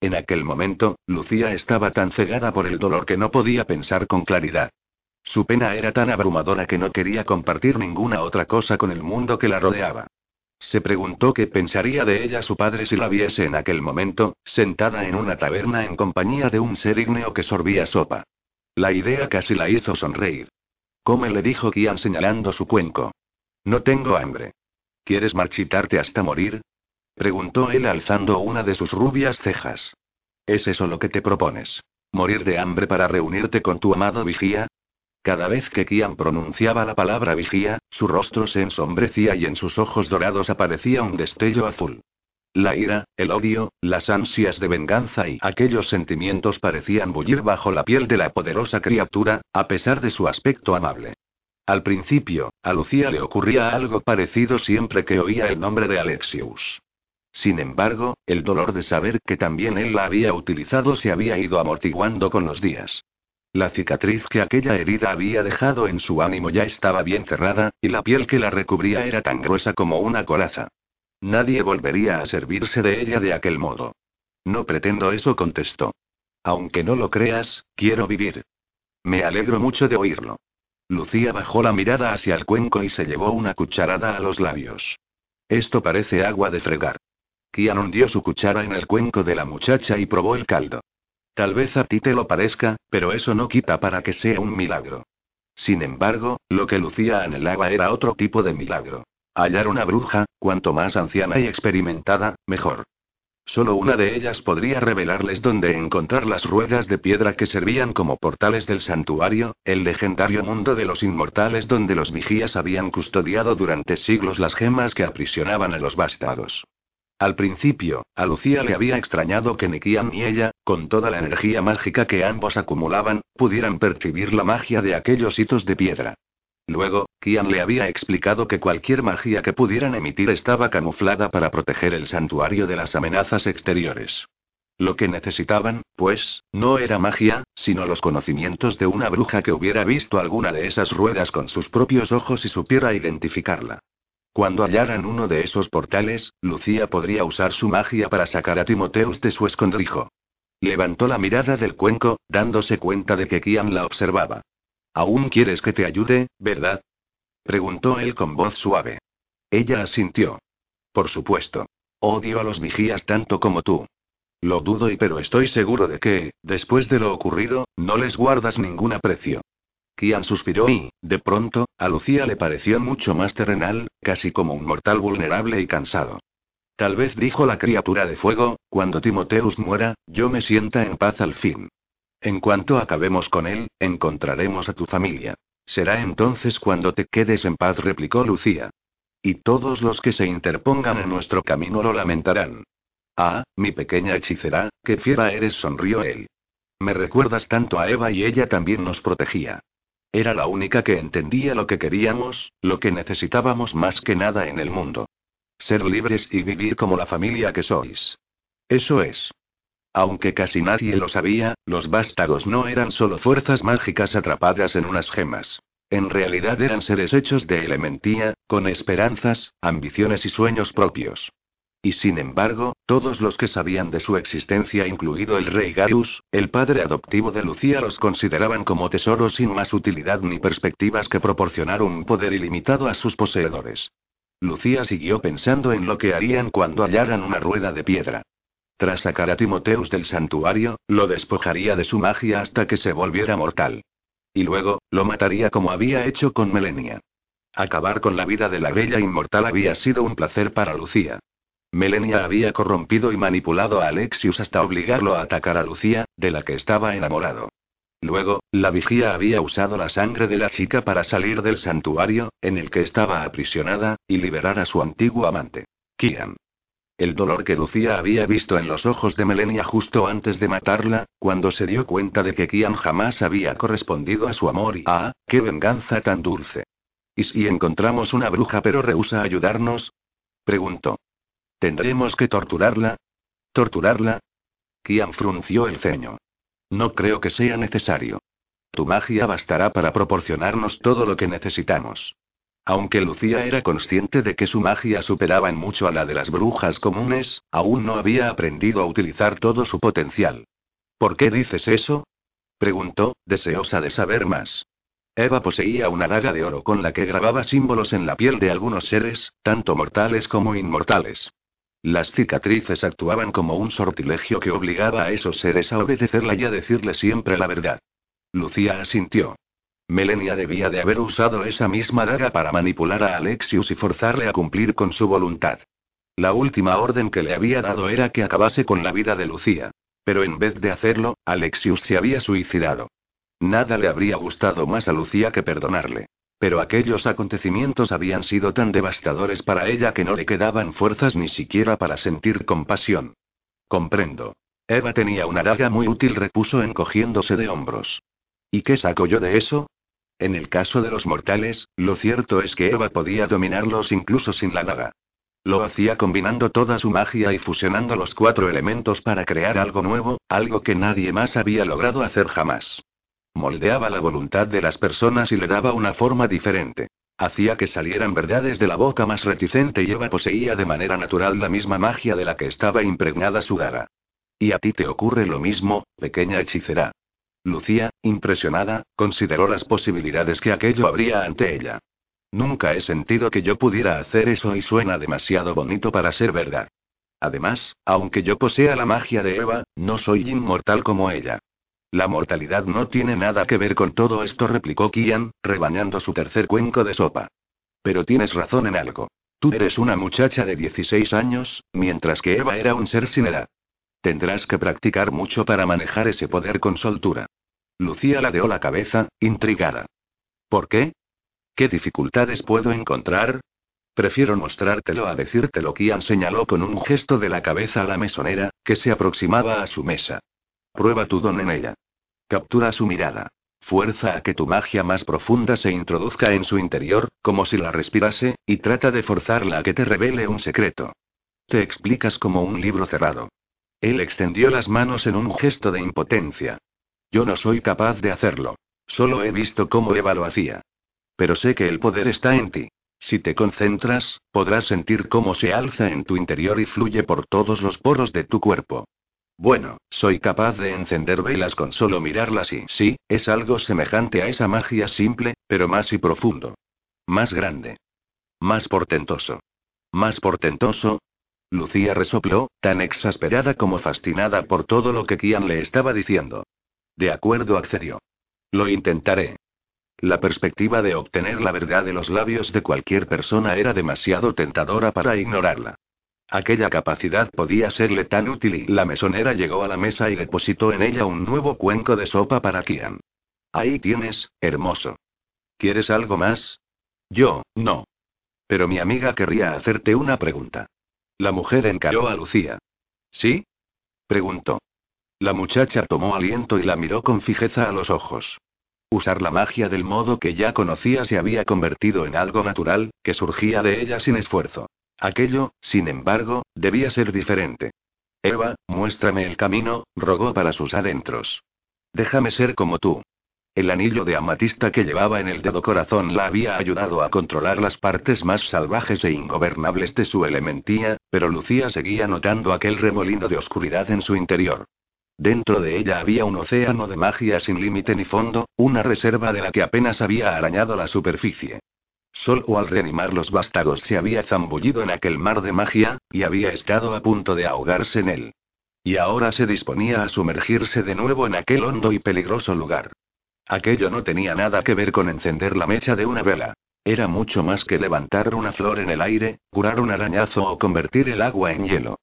[SPEAKER 1] En aquel momento, Lucía estaba tan cegada por el dolor que no podía pensar con claridad. Su pena era tan abrumadora que no quería compartir ninguna otra cosa con el mundo que la rodeaba. Se preguntó qué pensaría de ella su padre si la viese en aquel momento, sentada en una taberna en compañía de un ser ígneo que sorbía sopa. La idea casi la hizo sonreír. Come le dijo Kian señalando su cuenco. No tengo hambre. ¿Quieres marchitarte hasta morir? preguntó él alzando una de sus rubias cejas. ¿Es eso lo que te propones? ¿Morir de hambre para reunirte con tu amado vigía? Cada vez que Kian pronunciaba la palabra vigía, su rostro se ensombrecía y en sus ojos dorados aparecía un destello azul. La ira, el odio, las ansias de venganza y aquellos sentimientos parecían bullir bajo la piel de la poderosa criatura, a pesar de su aspecto amable. Al principio, a Lucía le ocurría algo parecido siempre que oía el nombre de Alexius. Sin embargo, el dolor de saber que también él la había utilizado se había ido amortiguando con los días. La cicatriz que aquella herida había dejado en su ánimo ya estaba bien cerrada, y la piel que la recubría era tan gruesa como una coraza. Nadie volvería a servirse de ella de aquel modo. No pretendo eso, contestó. Aunque no lo creas, quiero vivir. Me alegro mucho de oírlo. Lucía bajó la mirada hacia el cuenco y se llevó una cucharada a los labios. Esto parece agua de fregar. Kian hundió su cuchara en el cuenco de la muchacha y probó el caldo. Tal vez a ti te lo parezca, pero eso no quita para que sea un milagro. Sin embargo, lo que Lucía anhelaba era otro tipo de milagro. Hallar una bruja, cuanto más anciana y experimentada, mejor. Solo una de ellas podría revelarles dónde encontrar las ruedas de piedra que servían como portales del santuario, el legendario mundo de los inmortales donde los vigías habían custodiado durante siglos las gemas que aprisionaban a los bastados. Al principio, a Lucía le había extrañado que ni ni ella, con toda la energía mágica que ambos acumulaban, pudieran percibir la magia de aquellos hitos de piedra. Luego, Kian le había explicado que cualquier magia que pudieran emitir estaba camuflada para proteger el santuario de las amenazas exteriores. Lo que necesitaban, pues, no era magia, sino los conocimientos de una bruja que hubiera visto alguna de esas ruedas con sus propios ojos y supiera identificarla. Cuando hallaran uno de esos portales, Lucía podría usar su magia para sacar a Timoteus de su escondrijo. Levantó la mirada del cuenco, dándose cuenta de que Kian la observaba. ¿Aún quieres que te ayude, verdad? preguntó él con voz suave. Ella asintió. Por supuesto. Odio a los vigías tanto como tú. Lo dudo y pero estoy seguro de que, después de lo ocurrido, no les guardas ningún aprecio. Kian suspiró y, de pronto, a Lucía le pareció mucho más terrenal, casi como un mortal vulnerable y cansado. Tal vez dijo la criatura de fuego, cuando Timoteus muera, yo me sienta en paz al fin. En cuanto acabemos con él, encontraremos a tu familia. Será entonces cuando te quedes en paz, replicó Lucía. Y todos los que se interpongan en nuestro camino lo lamentarán. Ah, mi pequeña hechicera, qué fiera eres, sonrió él. Me recuerdas tanto a Eva y ella también nos protegía. Era la única que entendía lo que queríamos, lo que necesitábamos más que nada en el mundo. Ser libres y vivir como la familia que sois. Eso es. Aunque casi nadie lo sabía, los vástagos no eran solo fuerzas mágicas atrapadas en unas gemas. En realidad eran seres hechos de elementía, con esperanzas, ambiciones y sueños propios. Y sin embargo, todos los que sabían de su existencia, incluido el rey Garus, el padre adoptivo de Lucía, los consideraban como tesoros sin más utilidad ni perspectivas que proporcionar un poder ilimitado a sus poseedores. Lucía siguió pensando en lo que harían cuando hallaran una rueda de piedra. Tras sacar a Timoteus del santuario, lo despojaría de su magia hasta que se volviera mortal. Y luego, lo mataría como había hecho con Melenia. Acabar con la vida de la bella inmortal había sido un placer para Lucía. Melenia había corrompido y manipulado a Alexius hasta obligarlo a atacar a Lucía, de la que estaba enamorado. Luego, la vigía había usado la sangre de la chica para salir del santuario, en el que estaba aprisionada, y liberar a su antiguo amante. Kian. El dolor que Lucía había visto en los ojos de Melenia justo antes de matarla, cuando se dio cuenta de que Kian jamás había correspondido a su amor y ¡ah, qué venganza tan dulce! ¿Y si encontramos una bruja pero rehúsa ayudarnos? preguntó. ¿Tendremos que torturarla? ¿Torturarla? Kian frunció el ceño. No creo que sea necesario. Tu magia bastará para proporcionarnos todo lo que necesitamos. Aunque Lucía era consciente de que su magia superaba en mucho a la de las brujas comunes, aún no había aprendido a utilizar todo su potencial. ¿Por qué dices eso? preguntó, deseosa de saber más. Eva poseía una daga de oro con la que grababa símbolos en la piel de algunos seres, tanto mortales como inmortales. Las cicatrices actuaban como un sortilegio que obligaba a esos seres a obedecerla y a decirle siempre la verdad. Lucía asintió. Melenia debía de haber usado esa misma daga para manipular a Alexius y forzarle a cumplir con su voluntad. La última orden que le había dado era que acabase con la vida de Lucía. Pero en vez de hacerlo, Alexius se había suicidado. Nada le habría gustado más a Lucía que perdonarle. Pero aquellos acontecimientos habían sido tan devastadores para ella que no le quedaban fuerzas ni siquiera para sentir compasión. Comprendo. Eva tenía una daga muy útil, repuso encogiéndose de hombros. ¿Y qué saco yo de eso? En el caso de los mortales, lo cierto es que Eva podía dominarlos incluso sin la daga. Lo hacía combinando toda su magia y fusionando los cuatro elementos para crear algo nuevo, algo que nadie más había logrado hacer jamás. Moldeaba la voluntad de las personas y le daba una forma diferente. Hacía que salieran verdades de la boca más reticente y Eva poseía de manera natural la misma magia de la que estaba impregnada su daga. ¿Y a ti te ocurre lo mismo, pequeña hechicera? Lucía, impresionada, consideró las posibilidades que aquello habría ante ella. Nunca he sentido que yo pudiera hacer eso y suena demasiado bonito para ser verdad. Además, aunque yo posea la magia de Eva, no soy inmortal como ella. La mortalidad no tiene nada que ver con todo esto, replicó Kian, rebañando su tercer cuenco de sopa. Pero tienes razón en algo. Tú eres una muchacha de 16 años, mientras que Eva era un ser sin edad. Tendrás que practicar mucho para manejar ese poder con soltura. Lucía ladeó la cabeza, intrigada. ¿Por qué? ¿Qué dificultades puedo encontrar? Prefiero mostrártelo a decírtelo. Kian señaló con un gesto de la cabeza a la mesonera, que se aproximaba a su mesa. Prueba tu don en ella. Captura su mirada. Fuerza a que tu magia más profunda se introduzca en su interior, como si la respirase, y trata de forzarla a que te revele un secreto. Te explicas como un libro cerrado. Él extendió las manos en un gesto de impotencia. Yo no soy capaz de hacerlo. Solo he visto cómo Eva lo hacía. Pero sé que el poder está en ti. Si te concentras, podrás sentir cómo se alza en tu interior y fluye por todos los poros de tu cuerpo. Bueno, soy capaz de encender velas con solo mirarlas y sí, es algo semejante a esa magia simple, pero más y profundo. Más grande. Más portentoso. Más portentoso. Lucía resopló, tan exasperada como fascinada por todo lo que Kian le estaba diciendo. De acuerdo, accedió. Lo intentaré. La perspectiva de obtener la verdad de los labios de cualquier persona era demasiado tentadora para ignorarla. Aquella capacidad podía serle tan útil y la mesonera llegó a la mesa y depositó en ella un nuevo cuenco de sopa para Kian. Ahí tienes, hermoso. ¿Quieres algo más? Yo, no. Pero mi amiga querría hacerte una pregunta. La mujer encaró a Lucía. ¿Sí? preguntó. La muchacha tomó aliento y la miró con fijeza a los ojos. Usar la magia del modo que ya conocía se había convertido en algo natural, que surgía de ella sin esfuerzo. Aquello, sin embargo, debía ser diferente. Eva, muéstrame el camino, rogó para sus adentros. Déjame ser como tú. El anillo de amatista que llevaba en el dedo corazón la había ayudado a controlar las partes más salvajes e ingobernables de su elementía, pero Lucía seguía notando aquel remolino de oscuridad en su interior. Dentro de ella había un océano de magia sin límite ni fondo, una reserva de la que apenas había arañado la superficie. Solo al reanimar los vástagos se había zambullido en aquel mar de magia, y había estado a punto de ahogarse en él. Y ahora se disponía a sumergirse de nuevo en aquel hondo y peligroso lugar. Aquello no tenía nada que ver con encender la mecha de una vela. Era mucho más que levantar una flor en el aire, curar un arañazo o convertir el agua en hielo.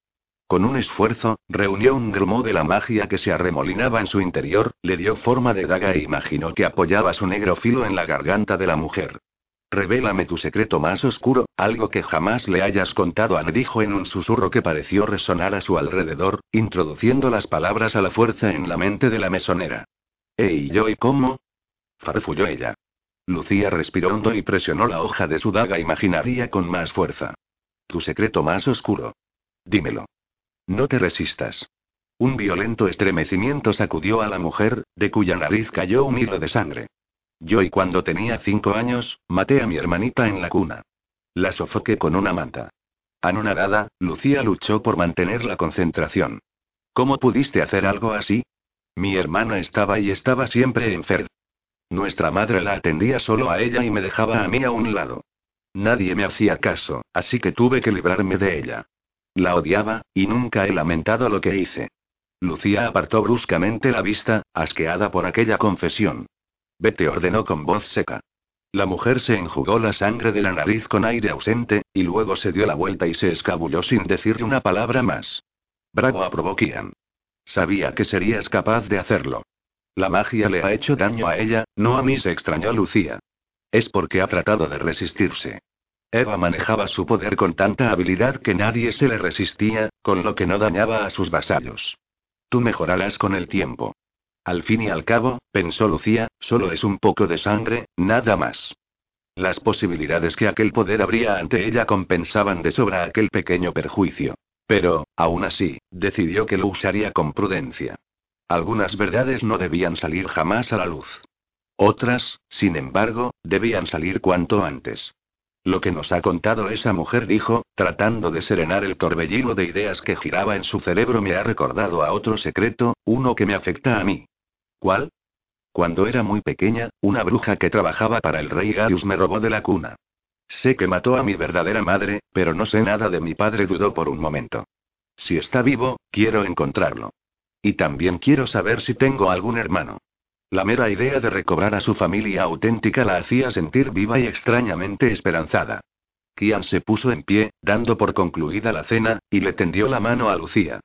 [SPEAKER 1] Con un esfuerzo, reunió un grumo de la magia que se arremolinaba en su interior, le dio forma de daga e imaginó que apoyaba su negro filo en la garganta de la mujer. Revélame tu secreto más oscuro, algo que jamás le hayas contado, Anne dijo en un susurro que pareció resonar a su alrededor, introduciendo las palabras a la fuerza en la mente de la mesonera. ¿Eh y yo y cómo? farfulló ella. Lucía respiró hondo y presionó la hoja de su daga imaginaria con más fuerza. Tu secreto más oscuro. Dímelo. No te resistas. Un violento estremecimiento sacudió a la mujer, de cuya nariz cayó un hilo de sangre. Yo y cuando tenía cinco años, maté a mi hermanita en la cuna. La sofoqué con una manta. Anonadada, Lucía luchó por mantener la concentración. ¿Cómo pudiste hacer algo así? Mi hermana estaba y estaba siempre enferma. Nuestra madre la atendía solo a ella y me dejaba a mí a un lado. Nadie me hacía caso, así que tuve que librarme de ella. La odiaba, y nunca he lamentado lo que hice. Lucía apartó bruscamente la vista, asqueada por aquella confesión. Vete ordenó con voz seca. La mujer se enjugó la sangre de la nariz con aire ausente, y luego se dio la vuelta y se escabulló sin decirle una palabra más. Bravo aprobó Kian. Sabía que serías capaz de hacerlo. La magia le ha hecho daño a ella, no a mí se extrañó Lucía. Es porque ha tratado de resistirse. Eva manejaba su poder con tanta habilidad que nadie se le resistía, con lo que no dañaba a sus vasallos. Tú mejorarás con el tiempo. Al fin y al cabo, pensó Lucía, solo es un poco de sangre, nada más. Las posibilidades que aquel poder habría ante ella compensaban de sobra aquel pequeño perjuicio. Pero, aún así, decidió que lo usaría con prudencia. Algunas verdades no debían salir jamás a la luz. Otras, sin embargo, debían salir cuanto antes. Lo que nos ha contado esa mujer dijo, tratando de serenar el torbellino de ideas que giraba en su cerebro, me ha recordado a otro secreto, uno que me afecta a mí. ¿Cuál? Cuando era muy pequeña, una bruja que trabajaba para el rey Gaius me robó de la cuna. Sé que mató a mi verdadera madre, pero no sé nada de mi padre, dudó por un momento. Si está vivo, quiero encontrarlo. Y también quiero saber si tengo algún hermano. La mera idea de recobrar a su familia auténtica la hacía sentir viva y extrañamente esperanzada. Kian se puso en pie, dando por concluida la cena, y le tendió la mano a Lucía.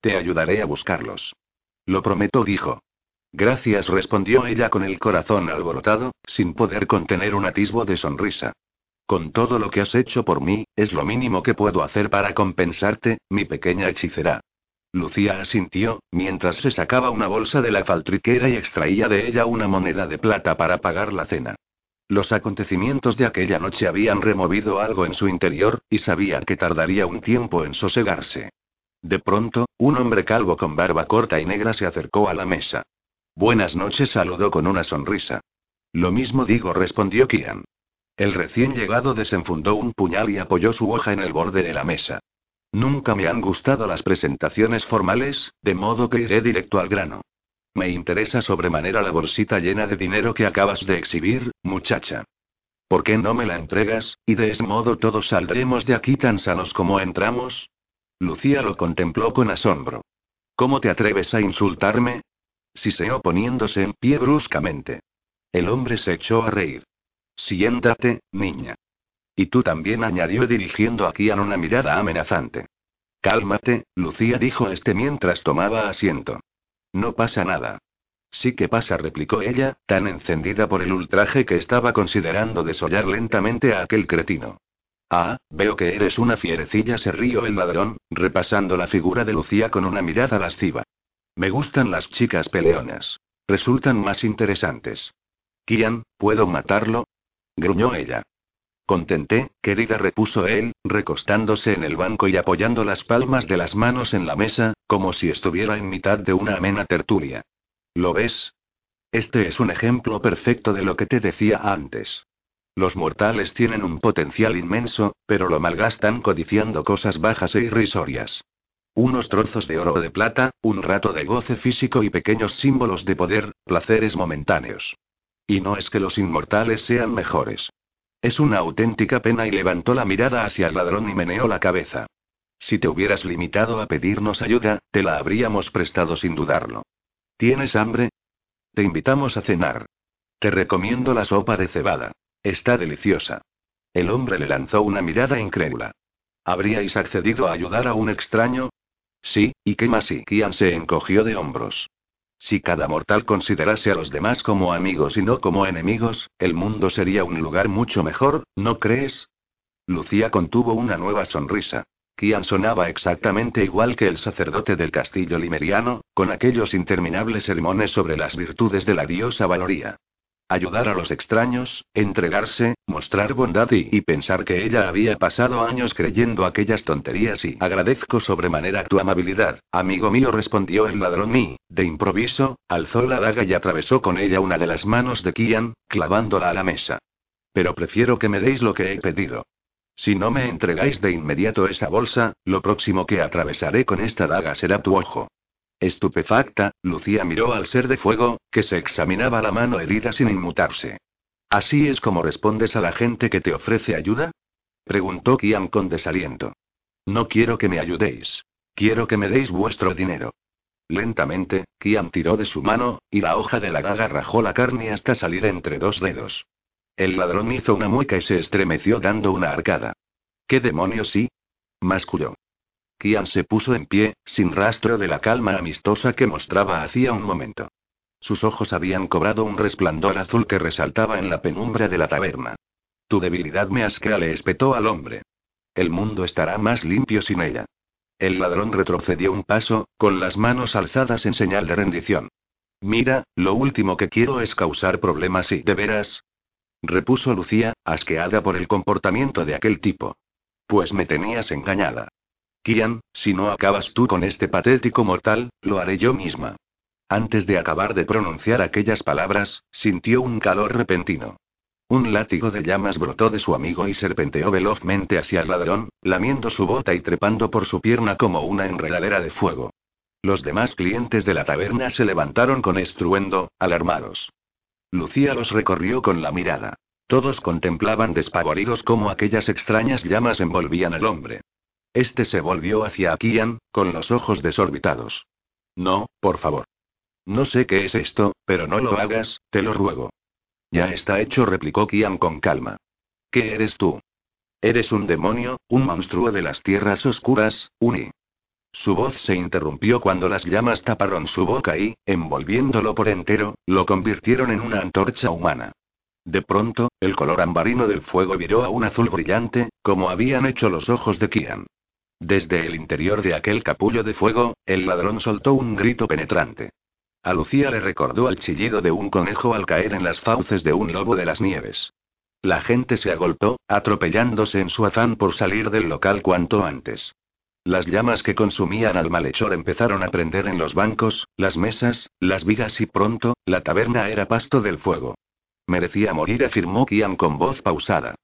[SPEAKER 1] Te ayudaré a buscarlos. Lo prometo, dijo. Gracias, respondió ella con el corazón alborotado, sin poder contener un atisbo de sonrisa. Con todo lo que has hecho por mí, es lo mínimo que puedo hacer para compensarte, mi pequeña hechicera. Lucía asintió, mientras se sacaba una bolsa de la faltriquera y extraía de ella una moneda de plata para pagar la cena. Los acontecimientos de aquella noche habían removido algo en su interior, y sabía que tardaría un tiempo en sosegarse. De pronto, un hombre calvo con barba corta y negra se acercó a la mesa. Buenas noches, saludó con una sonrisa. Lo mismo digo, respondió Kian. El recién llegado desenfundó un puñal y apoyó su hoja en el borde de la mesa. Nunca me han gustado las presentaciones formales, de modo que iré directo al grano. Me interesa sobremanera la bolsita llena de dinero que acabas de exhibir, muchacha. ¿Por qué no me la entregas, y de ese modo todos saldremos de aquí tan sanos como entramos? Lucía lo contempló con asombro. ¿Cómo te atreves a insultarme? Siseó poniéndose en pie bruscamente. El hombre se echó a reír. Siéntate, niña. Y tú también añadió dirigiendo a Kian una mirada amenazante. Cálmate, Lucía dijo este mientras tomaba asiento. No pasa nada. Sí que pasa, replicó ella, tan encendida por el ultraje que estaba considerando desollar lentamente a aquel cretino. Ah, veo que eres una fierecilla, se rió el ladrón, repasando la figura de Lucía con una mirada lasciva. Me gustan las chicas peleonas. Resultan más interesantes. Kian, ¿puedo matarlo? Gruñó ella. Contenté, querida, repuso él, recostándose en el banco y apoyando las palmas de las manos en la mesa, como si estuviera en mitad de una amena tertulia. ¿Lo ves? Este es un ejemplo perfecto de lo que te decía antes. Los mortales tienen un potencial inmenso, pero lo malgastan codiciando cosas bajas e irrisorias. Unos trozos de oro o de plata, un rato de goce físico y pequeños símbolos de poder, placeres momentáneos. Y no es que los inmortales sean mejores. Es una auténtica pena y levantó la mirada hacia el ladrón y meneó la cabeza. Si te hubieras limitado a pedirnos ayuda, te la habríamos prestado sin dudarlo. ¿Tienes hambre? Te invitamos a cenar. Te recomiendo la sopa de cebada. Está deliciosa. El hombre le lanzó una mirada incrédula. ¿Habríais accedido a ayudar a un extraño? Sí, ¿y qué más? Y Kian se encogió de hombros. Si cada mortal considerase a los demás como amigos y no como enemigos, el mundo sería un lugar mucho mejor, ¿no crees? Lucía contuvo una nueva sonrisa. Kian sonaba exactamente igual que el sacerdote del castillo limeriano, con aquellos interminables sermones sobre las virtudes de la diosa Valoría. Ayudar a los extraños, entregarse, mostrar bondad y, pensar que ella había pasado años creyendo aquellas tonterías y agradezco sobremanera tu amabilidad, amigo mío, respondió el ladrón y, de improviso, alzó la daga y atravesó con ella una de las manos de Kian, clavándola a la mesa. Pero prefiero que me deis lo que he pedido. Si no me entregáis de inmediato esa bolsa, lo próximo que atravesaré con esta daga será tu ojo. Estupefacta, Lucía miró al ser de fuego, que se examinaba la mano herida sin inmutarse. ¿Así es como respondes a la gente que te ofrece ayuda? preguntó Kian con desaliento. No quiero que me ayudéis. Quiero que me deis vuestro dinero. Lentamente, Kian tiró de su mano, y la hoja de la daga rajó la carne hasta salir entre dos dedos. El ladrón hizo una mueca y se estremeció dando una arcada. ¿Qué demonios sí? masculló. Kian se puso en pie, sin rastro de la calma amistosa que mostraba hacía un momento. Sus ojos habían cobrado un resplandor azul que resaltaba en la penumbra de la taberna. Tu debilidad me asquea, le espetó al hombre. El mundo estará más limpio sin ella. El ladrón retrocedió un paso, con las manos alzadas en señal de rendición. Mira, lo último que quiero es causar problemas y, ¿de veras? repuso Lucía, asqueada por el comportamiento de aquel tipo. Pues me tenías engañada. Kian, si no acabas tú con este patético mortal, lo haré yo misma. Antes de acabar de pronunciar aquellas palabras, sintió un calor repentino. Un látigo de llamas brotó de su amigo y serpenteó velozmente hacia el ladrón, lamiendo su bota y trepando por su pierna como una enredadera de fuego. Los demás clientes de la taberna se levantaron con estruendo, alarmados. Lucía los recorrió con la mirada. Todos contemplaban despavoridos cómo aquellas extrañas llamas envolvían al hombre. Este se volvió hacia Kian, con los ojos desorbitados. No, por favor. No sé qué es esto, pero no lo hagas, te lo ruego. Ya está hecho, replicó Kian con calma. ¿Qué eres tú? Eres un demonio, un monstruo de las tierras oscuras, Uni. Su voz se interrumpió cuando las llamas taparon su boca y, envolviéndolo por entero, lo convirtieron en una antorcha humana. De pronto, el color ambarino del fuego viró a un azul brillante, como habían hecho los ojos de Kian. Desde el interior de aquel capullo de fuego, el ladrón soltó un grito penetrante. A Lucía le recordó al chillido de un conejo al caer en las fauces de un lobo de las nieves. La gente se agolpó, atropellándose en su afán por salir del local cuanto antes. Las llamas que consumían al malhechor empezaron a prender en los bancos, las mesas, las vigas y pronto, la taberna era pasto del fuego. Merecía morir, afirmó Kian con voz pausada.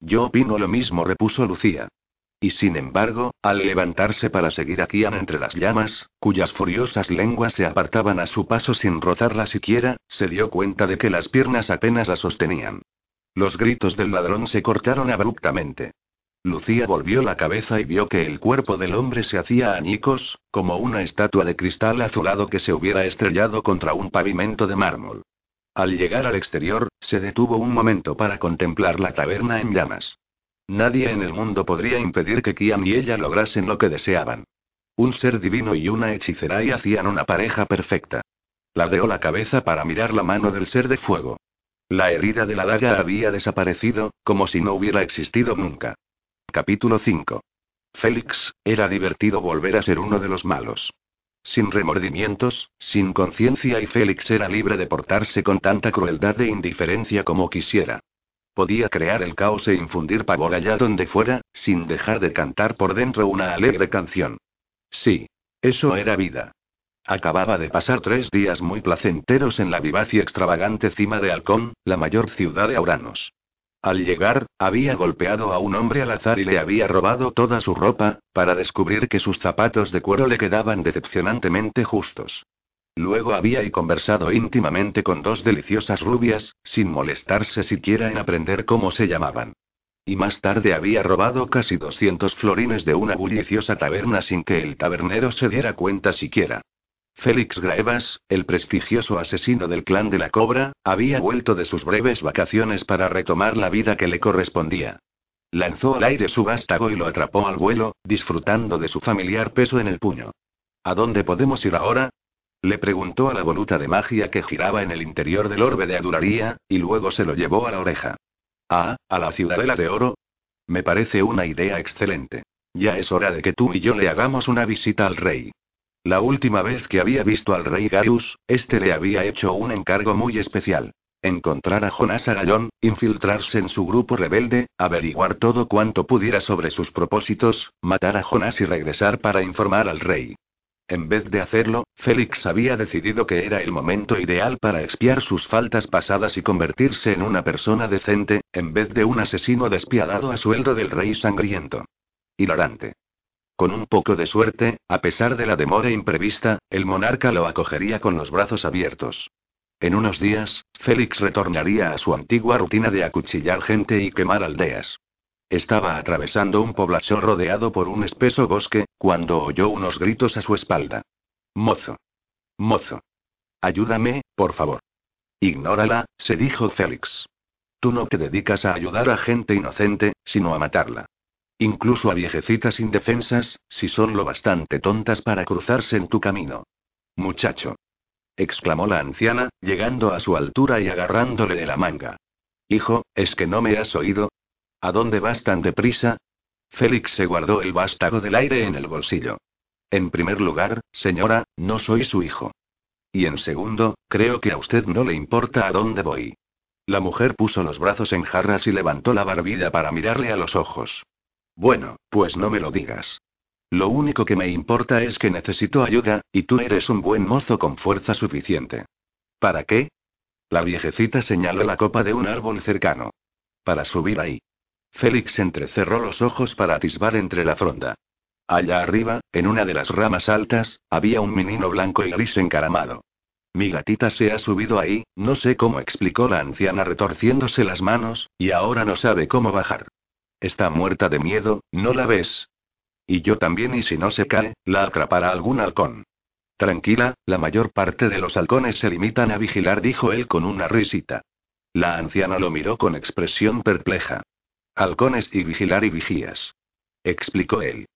[SPEAKER 1] Yo opino lo mismo, repuso Lucía. Y sin embargo, al levantarse para seguir a Kian entre las llamas, cuyas furiosas lenguas se apartaban a su paso sin rozarla siquiera, se dio cuenta de que las piernas apenas la sostenían. Los gritos del ladrón se cortaron abruptamente. Lucía volvió la cabeza y vio que el cuerpo del hombre se hacía añicos, como una estatua de cristal azulado que se hubiera estrellado contra un pavimento de mármol. Al llegar al exterior, se detuvo un momento para contemplar la taberna en llamas. Nadie en el mundo podría impedir que Kian y ella lograsen lo que deseaban. Un ser divino y una hechicera y hacían una pareja perfecta. Ladeó la cabeza para mirar la mano del ser de fuego. La herida de la daga había desaparecido, como si no hubiera existido nunca. Capítulo 5. Félix, era divertido volver a ser uno de los malos. Sin remordimientos, sin conciencia y Félix era libre de portarse con tanta crueldad e indiferencia como quisiera. Podía crear el caos e infundir pavor allá donde fuera, sin dejar de cantar por dentro una alegre canción. Sí. Eso era vida. Acababa de pasar tres días muy placenteros en la vivaz y extravagante cima de Halcón, la mayor ciudad de Auranos. Al llegar, había golpeado a un hombre al azar y le había robado toda su ropa, para descubrir que sus zapatos de cuero le quedaban decepcionantemente justos. Luego había y conversado íntimamente con dos deliciosas rubias, sin molestarse siquiera en aprender cómo se llamaban. Y más tarde había robado casi 200 florines de una bulliciosa taberna sin que el tabernero se diera cuenta siquiera. Félix Graevas, el prestigioso asesino del clan de la Cobra, había vuelto de sus breves vacaciones para retomar la vida que le correspondía. Lanzó al aire su vástago y lo atrapó al vuelo, disfrutando de su familiar peso en el puño. ¿A dónde podemos ir ahora? Le preguntó a la voluta de magia que giraba en el interior del orbe de aduraría, y luego se lo llevó a la oreja. Ah, a la ciudadela de oro. Me parece una idea excelente. Ya es hora de que tú y yo le hagamos una visita al rey. La última vez que había visto al rey Gaius, este le había hecho un encargo muy especial. Encontrar a Jonás Agallón, infiltrarse en su grupo rebelde, averiguar todo cuanto pudiera sobre sus propósitos, matar a Jonás y regresar para informar al rey. En vez de hacerlo, Félix había decidido que era el momento ideal para expiar sus faltas pasadas y convertirse en una persona decente, en vez de un asesino despiadado a sueldo del rey sangriento. Hilarante. Con un poco de suerte, a pesar de la demora imprevista, el monarca lo acogería con los brazos abiertos. En unos días, Félix retornaría a su antigua rutina de acuchillar gente y quemar aldeas. Estaba atravesando un poblado rodeado por un espeso bosque, cuando oyó unos gritos a su espalda. Mozo. Mozo. Ayúdame, por favor. Ignórala, se dijo Félix. Tú no te dedicas a ayudar a gente inocente, sino a matarla. Incluso a viejecitas indefensas, si son lo bastante tontas para cruzarse en tu camino. Muchacho. exclamó la anciana, llegando a su altura y agarrándole de la manga. Hijo, ¿es que no me has oído? ¿A dónde vas tan deprisa? Félix se guardó el vástago del aire en el bolsillo. En primer lugar, señora, no soy su hijo. Y en segundo, creo que a usted no le importa a dónde voy. La mujer puso los brazos en jarras y levantó la barbilla para mirarle a los ojos. Bueno, pues no me lo digas. Lo único que me importa es que necesito ayuda, y tú eres un buen mozo con fuerza suficiente. ¿Para qué? La viejecita señaló la copa de un árbol cercano. Para subir ahí. Félix entrecerró los ojos para atisbar entre la fronda. Allá arriba, en una de las ramas altas, había un menino blanco y gris encaramado. Mi gatita se ha subido ahí, no sé cómo explicó la anciana retorciéndose las manos, y ahora no sabe cómo bajar. Está muerta de miedo, ¿no la ves? Y yo también y si no se cae, la atrapará algún halcón. Tranquila, la mayor parte de los halcones se limitan a vigilar, dijo él con una risita. La anciana lo miró con expresión perpleja. Halcones y vigilar y vigías. Explicó él.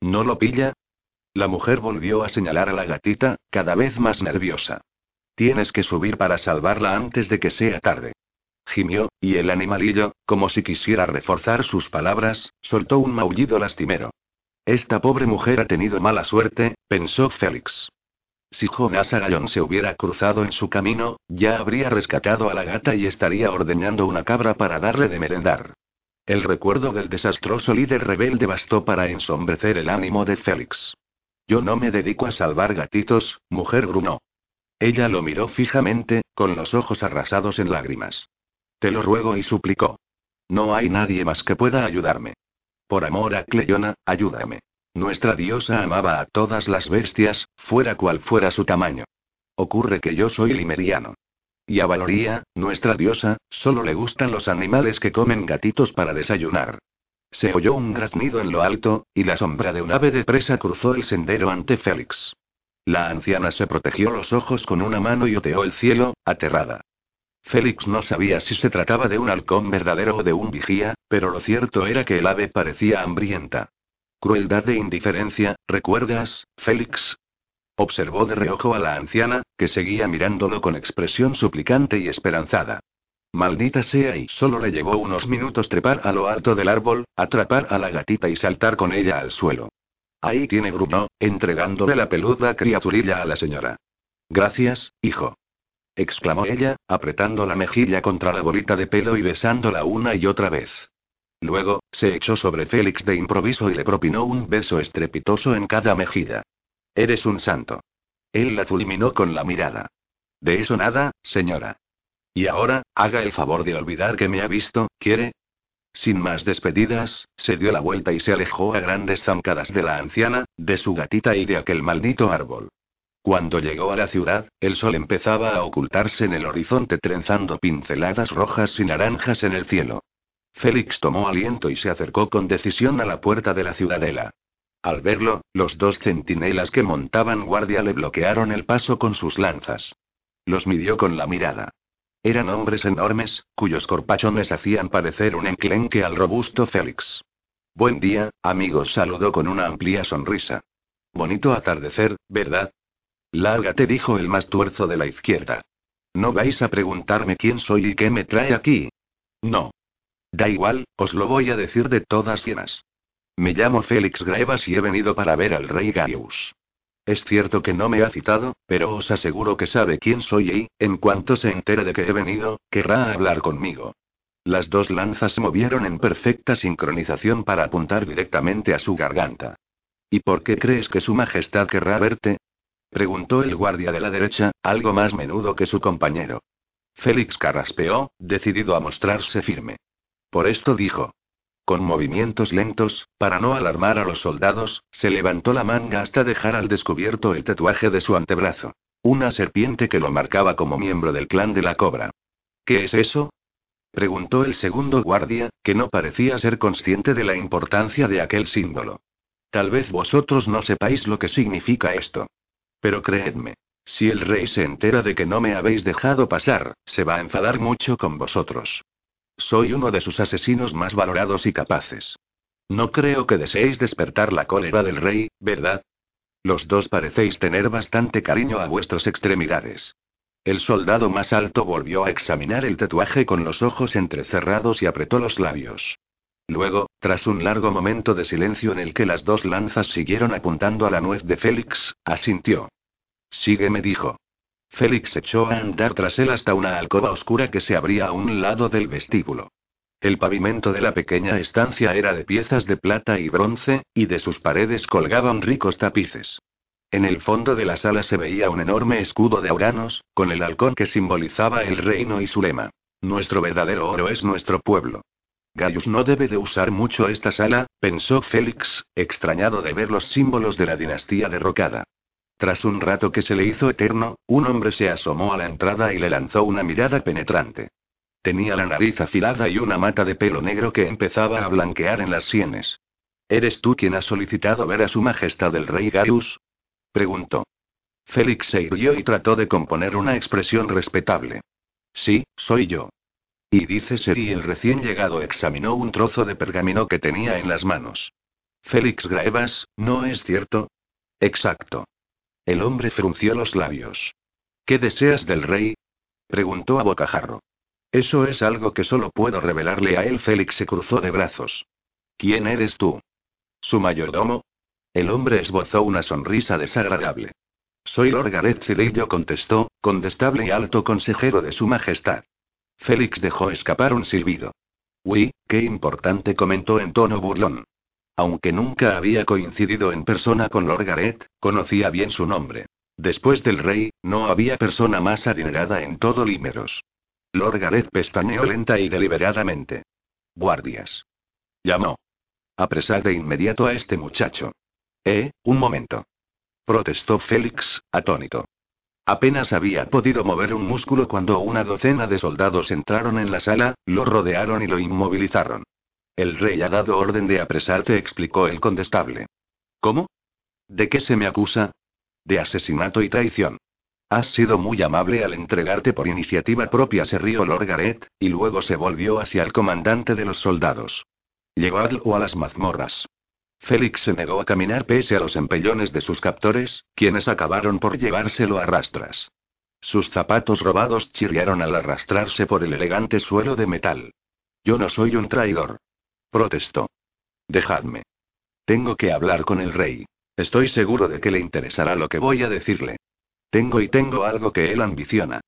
[SPEAKER 1] ¿No lo pilla? La mujer volvió a señalar a la gatita, cada vez más nerviosa. Tienes que subir para salvarla antes de que sea tarde. Gimió, y el animalillo, como si quisiera reforzar sus palabras, soltó un maullido lastimero. Esta pobre mujer ha tenido mala suerte, pensó Félix. Si Jonas Agallón se hubiera cruzado en su camino, ya habría rescatado a la gata y estaría ordeñando una cabra para darle de merendar. El recuerdo del desastroso líder rebelde bastó para ensombrecer el ánimo de Félix. Yo no me dedico a salvar gatitos, mujer grunó. Ella lo miró fijamente, con los ojos arrasados en lágrimas. Te lo ruego y suplicó. No hay nadie más que pueda ayudarme. Por amor a Cleona, ayúdame. Nuestra diosa amaba a todas las bestias, fuera cual fuera su tamaño. Ocurre que yo soy limeriano. Y a Valoría, nuestra diosa, solo le gustan los animales que comen gatitos para desayunar. Se oyó un graznido en lo alto, y la sombra de un ave de presa cruzó el sendero ante Félix. La anciana se protegió los ojos con una mano y oteó el cielo, aterrada. Félix no sabía si se trataba de un halcón verdadero o de un vigía, pero lo cierto era que el ave parecía hambrienta. Crueldad e indiferencia, ¿recuerdas, Félix? Observó de reojo a la anciana, que seguía mirándolo con expresión suplicante y esperanzada. Maldita sea y solo le llevó unos minutos trepar a lo alto del árbol, atrapar a la gatita y saltar con ella al suelo. Ahí tiene Bruno, entregándole la peluda criaturilla a la señora. Gracias, hijo. exclamó ella, apretando la mejilla contra la bolita de pelo y besándola una y otra vez. Luego, se echó sobre Félix de improviso y le propinó un beso estrepitoso en cada mejilla. Eres un santo. Él la fulminó con la mirada. De eso nada, señora. Y ahora, haga el favor de olvidar que me ha visto, ¿quiere? Sin más despedidas, se dio la vuelta y se alejó a grandes zancadas de la anciana, de su gatita y de aquel maldito árbol. Cuando llegó a la ciudad, el sol empezaba a ocultarse en el horizonte trenzando pinceladas rojas y naranjas en el cielo. Félix tomó aliento y se acercó con decisión a la puerta de la ciudadela. Al verlo, los dos centinelas que montaban guardia le bloquearon el paso con sus lanzas. Los midió con la mirada. Eran hombres enormes, cuyos corpachones hacían parecer un enclenque al robusto Félix. Buen día, amigos, saludó con una amplia sonrisa. Bonito atardecer, ¿verdad? Lárgate, dijo el más tuerzo de la izquierda. No vais a preguntarme quién soy y qué me trae aquí. No. Da igual, os lo voy a decir de todas llenas. Me llamo Félix Graevas y he venido para ver al rey Gaius. Es cierto que no me ha citado, pero os aseguro que sabe quién soy y, en cuanto se entere de que he venido, querrá hablar conmigo. Las dos lanzas se movieron en perfecta sincronización para apuntar directamente a su garganta. ¿Y por qué crees que Su Majestad querrá verte? preguntó el guardia de la derecha, algo más menudo que su compañero. Félix carraspeó, decidido a mostrarse firme. Por esto dijo. Con movimientos lentos, para no alarmar a los soldados, se levantó la manga hasta dejar al descubierto el tatuaje de su antebrazo. Una serpiente que lo marcaba como miembro del clan de la cobra. ¿Qué es eso? preguntó el segundo guardia, que no parecía ser consciente de la importancia de aquel símbolo. Tal vez vosotros no sepáis lo que significa esto. Pero creedme, si el rey se entera de que no me habéis dejado pasar, se va a enfadar mucho con vosotros. Soy uno de sus asesinos más valorados y capaces. No creo que deseéis despertar la cólera del rey, ¿verdad? Los dos parecéis tener bastante cariño a vuestras extremidades. El soldado más alto volvió a examinar el tatuaje con los ojos entrecerrados y apretó los labios. Luego, tras un largo momento de silencio en el que las dos lanzas siguieron apuntando a la nuez de Félix, asintió. Sígueme, dijo. Félix echó a andar tras él hasta una alcoba oscura que se abría a un lado del vestíbulo. El pavimento de la pequeña estancia era de piezas de plata y bronce, y de sus paredes colgaban ricos tapices. En el fondo de la sala se veía un enorme escudo de Auranos, con el halcón que simbolizaba el reino y su lema. Nuestro verdadero oro es nuestro pueblo. Gaius no debe de usar mucho esta sala, pensó Félix, extrañado de ver los símbolos de la dinastía derrocada. Tras un rato que se le hizo eterno, un hombre se asomó a la entrada y le lanzó una mirada penetrante. Tenía la nariz afilada y una mata de pelo negro que empezaba a blanquear en las sienes. ¿Eres tú quien ha solicitado ver a su majestad el rey Gaius? Preguntó. Félix se irguió y trató de componer una expresión respetable. Sí, soy yo. Y dice Seri el recién llegado examinó un trozo de pergamino que tenía en las manos. Félix Graevas, ¿no es cierto? Exacto. El hombre frunció los labios. ¿Qué deseas del rey? preguntó a bocajarro. Eso es algo que solo puedo revelarle a él. Félix se cruzó de brazos. ¿Quién eres tú? ¿Su mayordomo? El hombre esbozó una sonrisa desagradable. Soy Lord Gareth Cirillo, contestó, condestable y alto consejero de su majestad. Félix dejó escapar un silbido. Uy, qué importante comentó en tono burlón. Aunque nunca había coincidido en persona con Lord Gareth, conocía bien su nombre. Después del rey, no había persona más adinerada en todo Límeros. Lord Gareth pestañeó lenta y deliberadamente. Guardias. Llamó. Apresad de inmediato a este muchacho. Eh, un momento. Protestó Félix, atónito. Apenas había podido mover un músculo cuando una docena de soldados entraron en la sala, lo rodearon y lo inmovilizaron. El rey ha dado orden de apresarte, explicó el condestable. ¿Cómo? ¿De qué se me acusa? De asesinato y traición. Has sido muy amable al entregarte por iniciativa propia, se rió Lord Gareth, y luego se volvió hacia el comandante de los soldados. Llevadlo a las mazmorras. Félix se negó a caminar pese a los empellones de sus captores, quienes acabaron por llevárselo a rastras. Sus zapatos robados chirriaron al arrastrarse por el elegante suelo de metal. Yo no soy un traidor. Protestó. Dejadme. Tengo que hablar con el rey. Estoy seguro de que le interesará lo que voy a decirle. Tengo y tengo algo que él ambiciona.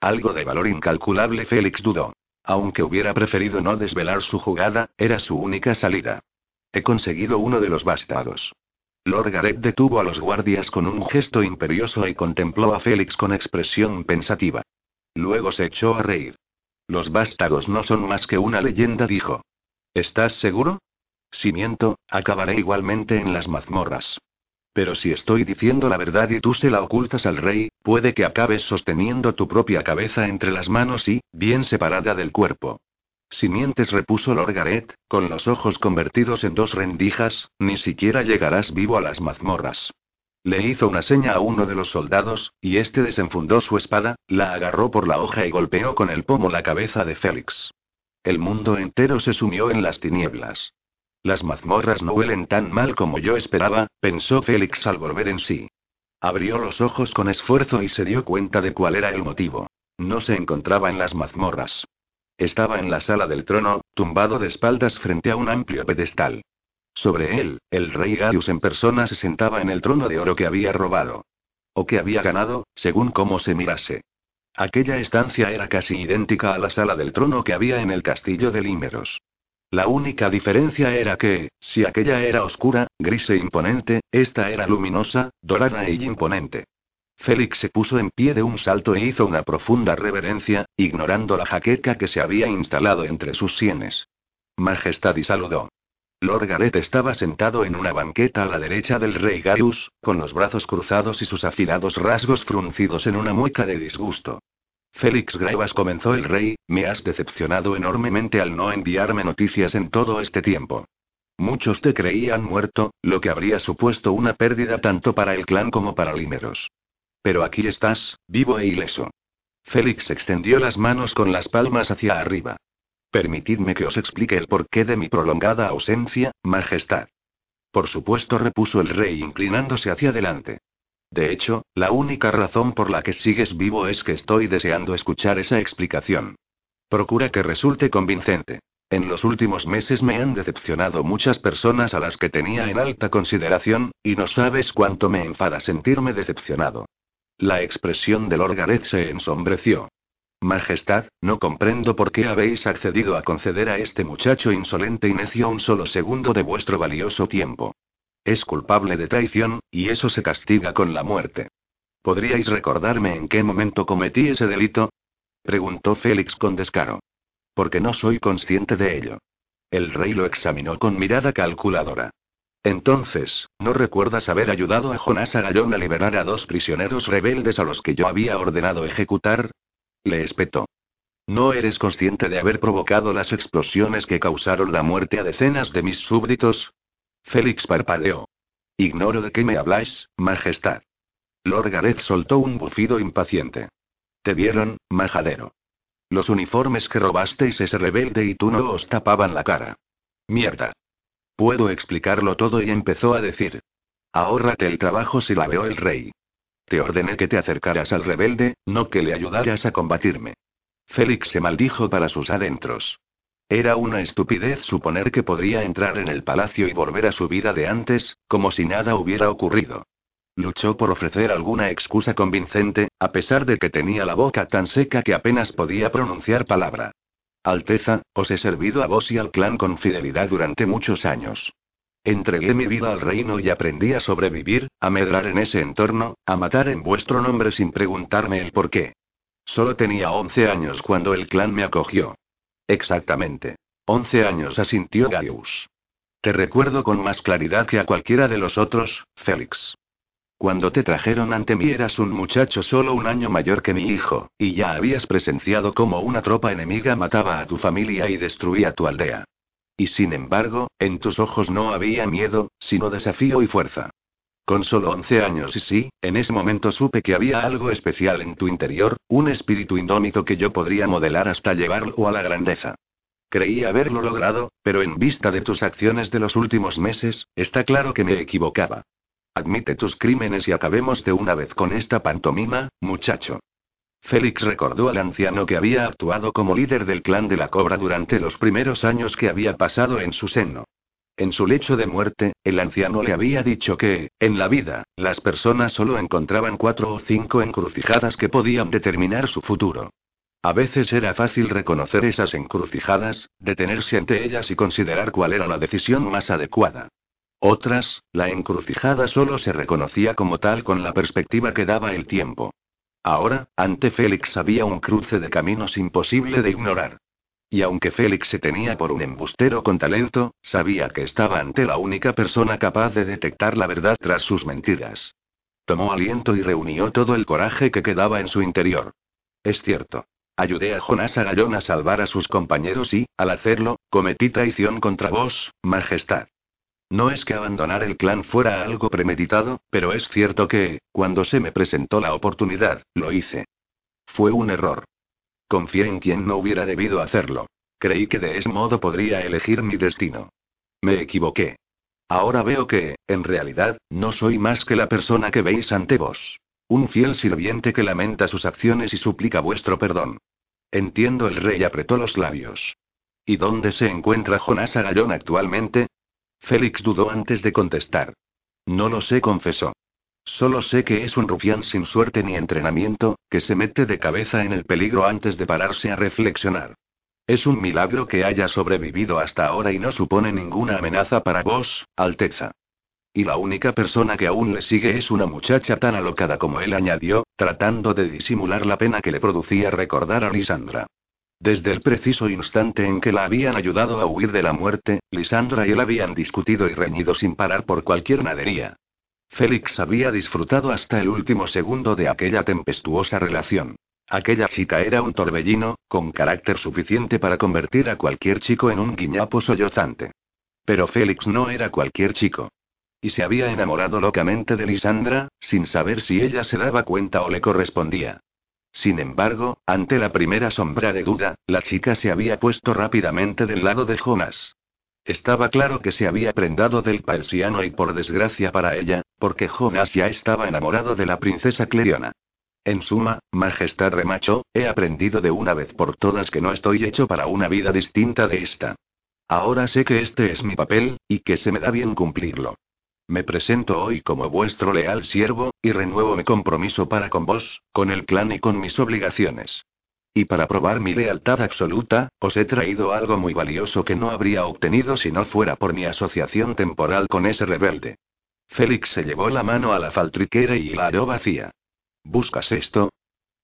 [SPEAKER 1] Algo de valor incalculable. Félix dudó. Aunque hubiera preferido no desvelar su jugada, era su única salida. He conseguido uno de los bastados. Lord Gareth detuvo a los guardias con un gesto imperioso y contempló a Félix con expresión pensativa. Luego se echó a reír. Los vástagos no son más que una leyenda, dijo. ¿Estás seguro? Si miento, acabaré igualmente en las mazmorras. Pero si estoy diciendo la verdad y tú se la ocultas al rey, puede que acabes sosteniendo tu propia cabeza entre las manos y, bien separada del cuerpo. Si mientes, repuso Lord Gareth, con los ojos convertidos en dos rendijas, ni siquiera llegarás vivo a las mazmorras. Le hizo una seña a uno de los soldados, y este desenfundó su espada, la agarró por la hoja y golpeó con el pomo la cabeza de Félix. El mundo entero se sumió en las tinieblas. Las mazmorras no huelen tan mal como yo esperaba, pensó Félix al volver en sí. Abrió los ojos con esfuerzo y se dio cuenta de cuál era el motivo. No se encontraba en las mazmorras. Estaba en la sala del trono, tumbado de espaldas frente a un amplio pedestal. Sobre él, el rey Gaius en persona se sentaba en el trono de oro que había robado. O que había ganado, según cómo se mirase. Aquella estancia era casi idéntica a la sala del trono que había en el castillo de Límeros. La única diferencia era que, si aquella era oscura, gris e imponente, esta era luminosa, dorada e imponente. Félix se puso en pie de un salto e hizo una profunda reverencia, ignorando la jaqueca que se había instalado entre sus sienes. Majestad y saludó. Lord Gareth estaba sentado en una banqueta a la derecha del rey Gaius, con los brazos cruzados y sus afilados rasgos fruncidos en una mueca de disgusto. Félix Graevas comenzó el rey, me has decepcionado enormemente al no enviarme noticias en todo este tiempo. Muchos te creían muerto, lo que habría supuesto una pérdida tanto para el clan como para Limeros. Pero aquí estás, vivo e ileso. Félix extendió las manos con las palmas hacia arriba. Permitidme que os explique el porqué de mi prolongada ausencia, Majestad. Por supuesto, repuso el rey inclinándose hacia adelante. De hecho, la única razón por la que sigues vivo es que estoy deseando escuchar esa explicación. Procura que resulte convincente. En los últimos meses me han decepcionado muchas personas a las que tenía en alta consideración, y no sabes cuánto me enfada sentirme decepcionado. La expresión de Lord Gareth se ensombreció. Majestad, no comprendo por qué habéis accedido a conceder a este muchacho insolente y necio un solo segundo de vuestro valioso tiempo. Es culpable de traición, y eso se castiga con la muerte. ¿Podríais recordarme en qué momento cometí ese delito? preguntó Félix con descaro. Porque no soy consciente de ello. El rey lo examinó con mirada calculadora. Entonces, ¿no recuerdas haber ayudado a Jonás Agallón a liberar a dos prisioneros rebeldes a los que yo había ordenado ejecutar? Le espetó. ¿No eres consciente de haber provocado las explosiones que causaron la muerte a decenas de mis súbditos? Félix parpadeó. Ignoro de qué me habláis, Majestad. Lord Gareth soltó un bufido impaciente. Te vieron, majadero. Los uniformes que robasteis ese rebelde y tú no os tapaban la cara. Mierda. Puedo explicarlo todo y empezó a decir. Ahórrate el trabajo si la veo el rey. Te ordené que te acercaras al rebelde, no que le ayudaras a combatirme. Félix se maldijo para sus adentros. Era una estupidez suponer que podría entrar en el palacio y volver a su vida de antes, como si nada hubiera ocurrido. Luchó por ofrecer alguna excusa convincente, a pesar de que tenía la boca tan seca que apenas podía pronunciar palabra. Alteza, os he servido a vos y al clan con fidelidad durante muchos años. Entregué mi vida al reino y aprendí a sobrevivir, a medrar en ese entorno, a matar en vuestro nombre sin preguntarme el por qué. Solo tenía 11 años cuando el clan me acogió. Exactamente. Once años, asintió Gaius. Te recuerdo con más claridad que a cualquiera de los otros, Félix. Cuando te trajeron ante mí eras un muchacho solo un año mayor que mi hijo, y ya habías presenciado cómo una tropa enemiga mataba a tu familia y destruía tu aldea. Y sin embargo, en tus ojos no había miedo, sino desafío y fuerza. Con solo once años y sí, en ese momento supe que había algo especial en tu interior, un espíritu indómito que yo podría modelar hasta llevarlo a la grandeza. Creí haberlo logrado, pero en vista de tus acciones de los últimos meses, está claro que me equivocaba. Admite tus crímenes y acabemos de una vez con esta pantomima, muchacho. Félix recordó al anciano que había actuado como líder del clan de la cobra durante los primeros años que había pasado en su seno. En su lecho de muerte, el anciano le había dicho que, en la vida, las personas solo encontraban cuatro o cinco encrucijadas que podían determinar su futuro. A veces era fácil reconocer esas encrucijadas, detenerse ante ellas y considerar cuál era la decisión más adecuada. Otras, la encrucijada solo se reconocía como tal con la perspectiva que daba el tiempo. Ahora, ante Félix había un cruce de caminos imposible de ignorar. Y aunque Félix se tenía por un embustero con talento, sabía que estaba ante la única persona capaz de detectar la verdad tras sus mentiras. Tomó aliento y reunió todo el coraje que quedaba en su interior. Es cierto. Ayudé a Jonás Agallón a salvar a sus compañeros y, al hacerlo, cometí traición contra vos, Majestad. No es que abandonar el clan fuera algo premeditado, pero es cierto que, cuando se me presentó la oportunidad, lo hice. Fue un error. Confié en quien no hubiera debido hacerlo. Creí que de ese modo podría elegir mi destino. Me equivoqué. Ahora veo que, en realidad, no soy más que la persona que veis ante vos. Un fiel sirviente que lamenta sus acciones y suplica vuestro perdón. Entiendo, el rey apretó los labios. ¿Y dónde se encuentra Jonás Agallón actualmente? Félix dudó antes de contestar. No lo sé, confesó. Solo sé que es un rufián sin suerte ni entrenamiento, que se mete de cabeza en el peligro antes de pararse a reflexionar. Es un milagro que haya sobrevivido hasta ahora y no supone ninguna amenaza para vos, Alteza. Y la única persona que aún le sigue es una muchacha tan alocada como él añadió, tratando de disimular la pena que le producía recordar a Lisandra. Desde el preciso instante en que la habían ayudado a huir de la muerte, Lisandra y él habían discutido y reñido sin parar por cualquier nadería. Félix había disfrutado hasta el último segundo de aquella tempestuosa relación. Aquella chica era un torbellino, con carácter suficiente para convertir a cualquier chico en un guiñapo sollozante. Pero Félix no era cualquier chico. Y se había enamorado locamente de Lisandra, sin saber si ella se daba cuenta o le correspondía. Sin embargo, ante la primera sombra de duda, la chica se había puesto rápidamente del lado de Jonas. Estaba claro que se había prendado del persiano y por desgracia para ella, porque Jonas ya estaba enamorado de la princesa Cleriona. En suma, Majestad remachó, he aprendido de una vez por todas que no estoy hecho para una vida distinta de esta. Ahora sé que este es mi papel, y que se me da bien cumplirlo. Me presento hoy como vuestro leal siervo, y renuevo mi compromiso para con vos, con el clan y con mis obligaciones. Y para probar mi lealtad absoluta, os he traído algo muy valioso que no habría obtenido si no fuera por mi asociación temporal con ese rebelde. Félix se llevó la mano a la faltriquera y la halló vacía. ¿Buscas esto?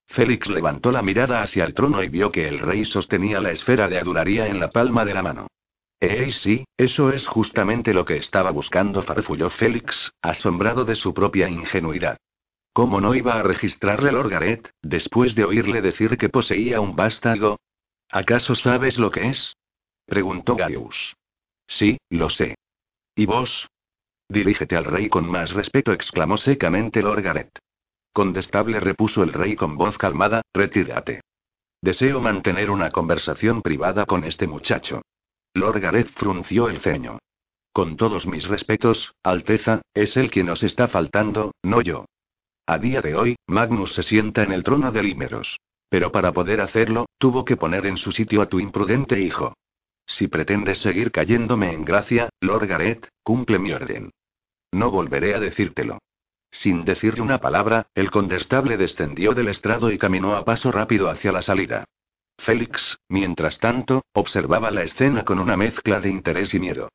[SPEAKER 1] Félix levantó la mirada hacia el trono y vio que el rey sostenía la esfera de adularía en la palma de la mano. Eh, sí, eso es justamente lo que estaba buscando, farfulló Félix, asombrado de su propia ingenuidad. ¿Cómo no iba a registrarle Lord Gareth, después de oírle decir que poseía un vástago? ¿Acaso sabes lo que es? preguntó Gaius. Sí, lo sé. ¿Y vos, Dirígete al rey con más respeto, exclamó secamente Lord Gareth. Condestable, repuso el rey con voz calmada, retírate. Deseo mantener una conversación privada con este muchacho. Lord Gareth frunció el ceño. Con todos mis respetos, Alteza, es él quien nos está faltando, no yo. A día de hoy, Magnus se sienta en el trono de Límeros. Pero para poder hacerlo, tuvo que poner en su sitio a tu imprudente hijo. Si pretendes seguir cayéndome en gracia, Lord Gareth, cumple mi orden. No volveré a decírtelo. Sin decirle una palabra, el condestable descendió del estrado y caminó a paso rápido hacia la salida. Félix, mientras tanto, observaba la escena con una mezcla de interés y miedo.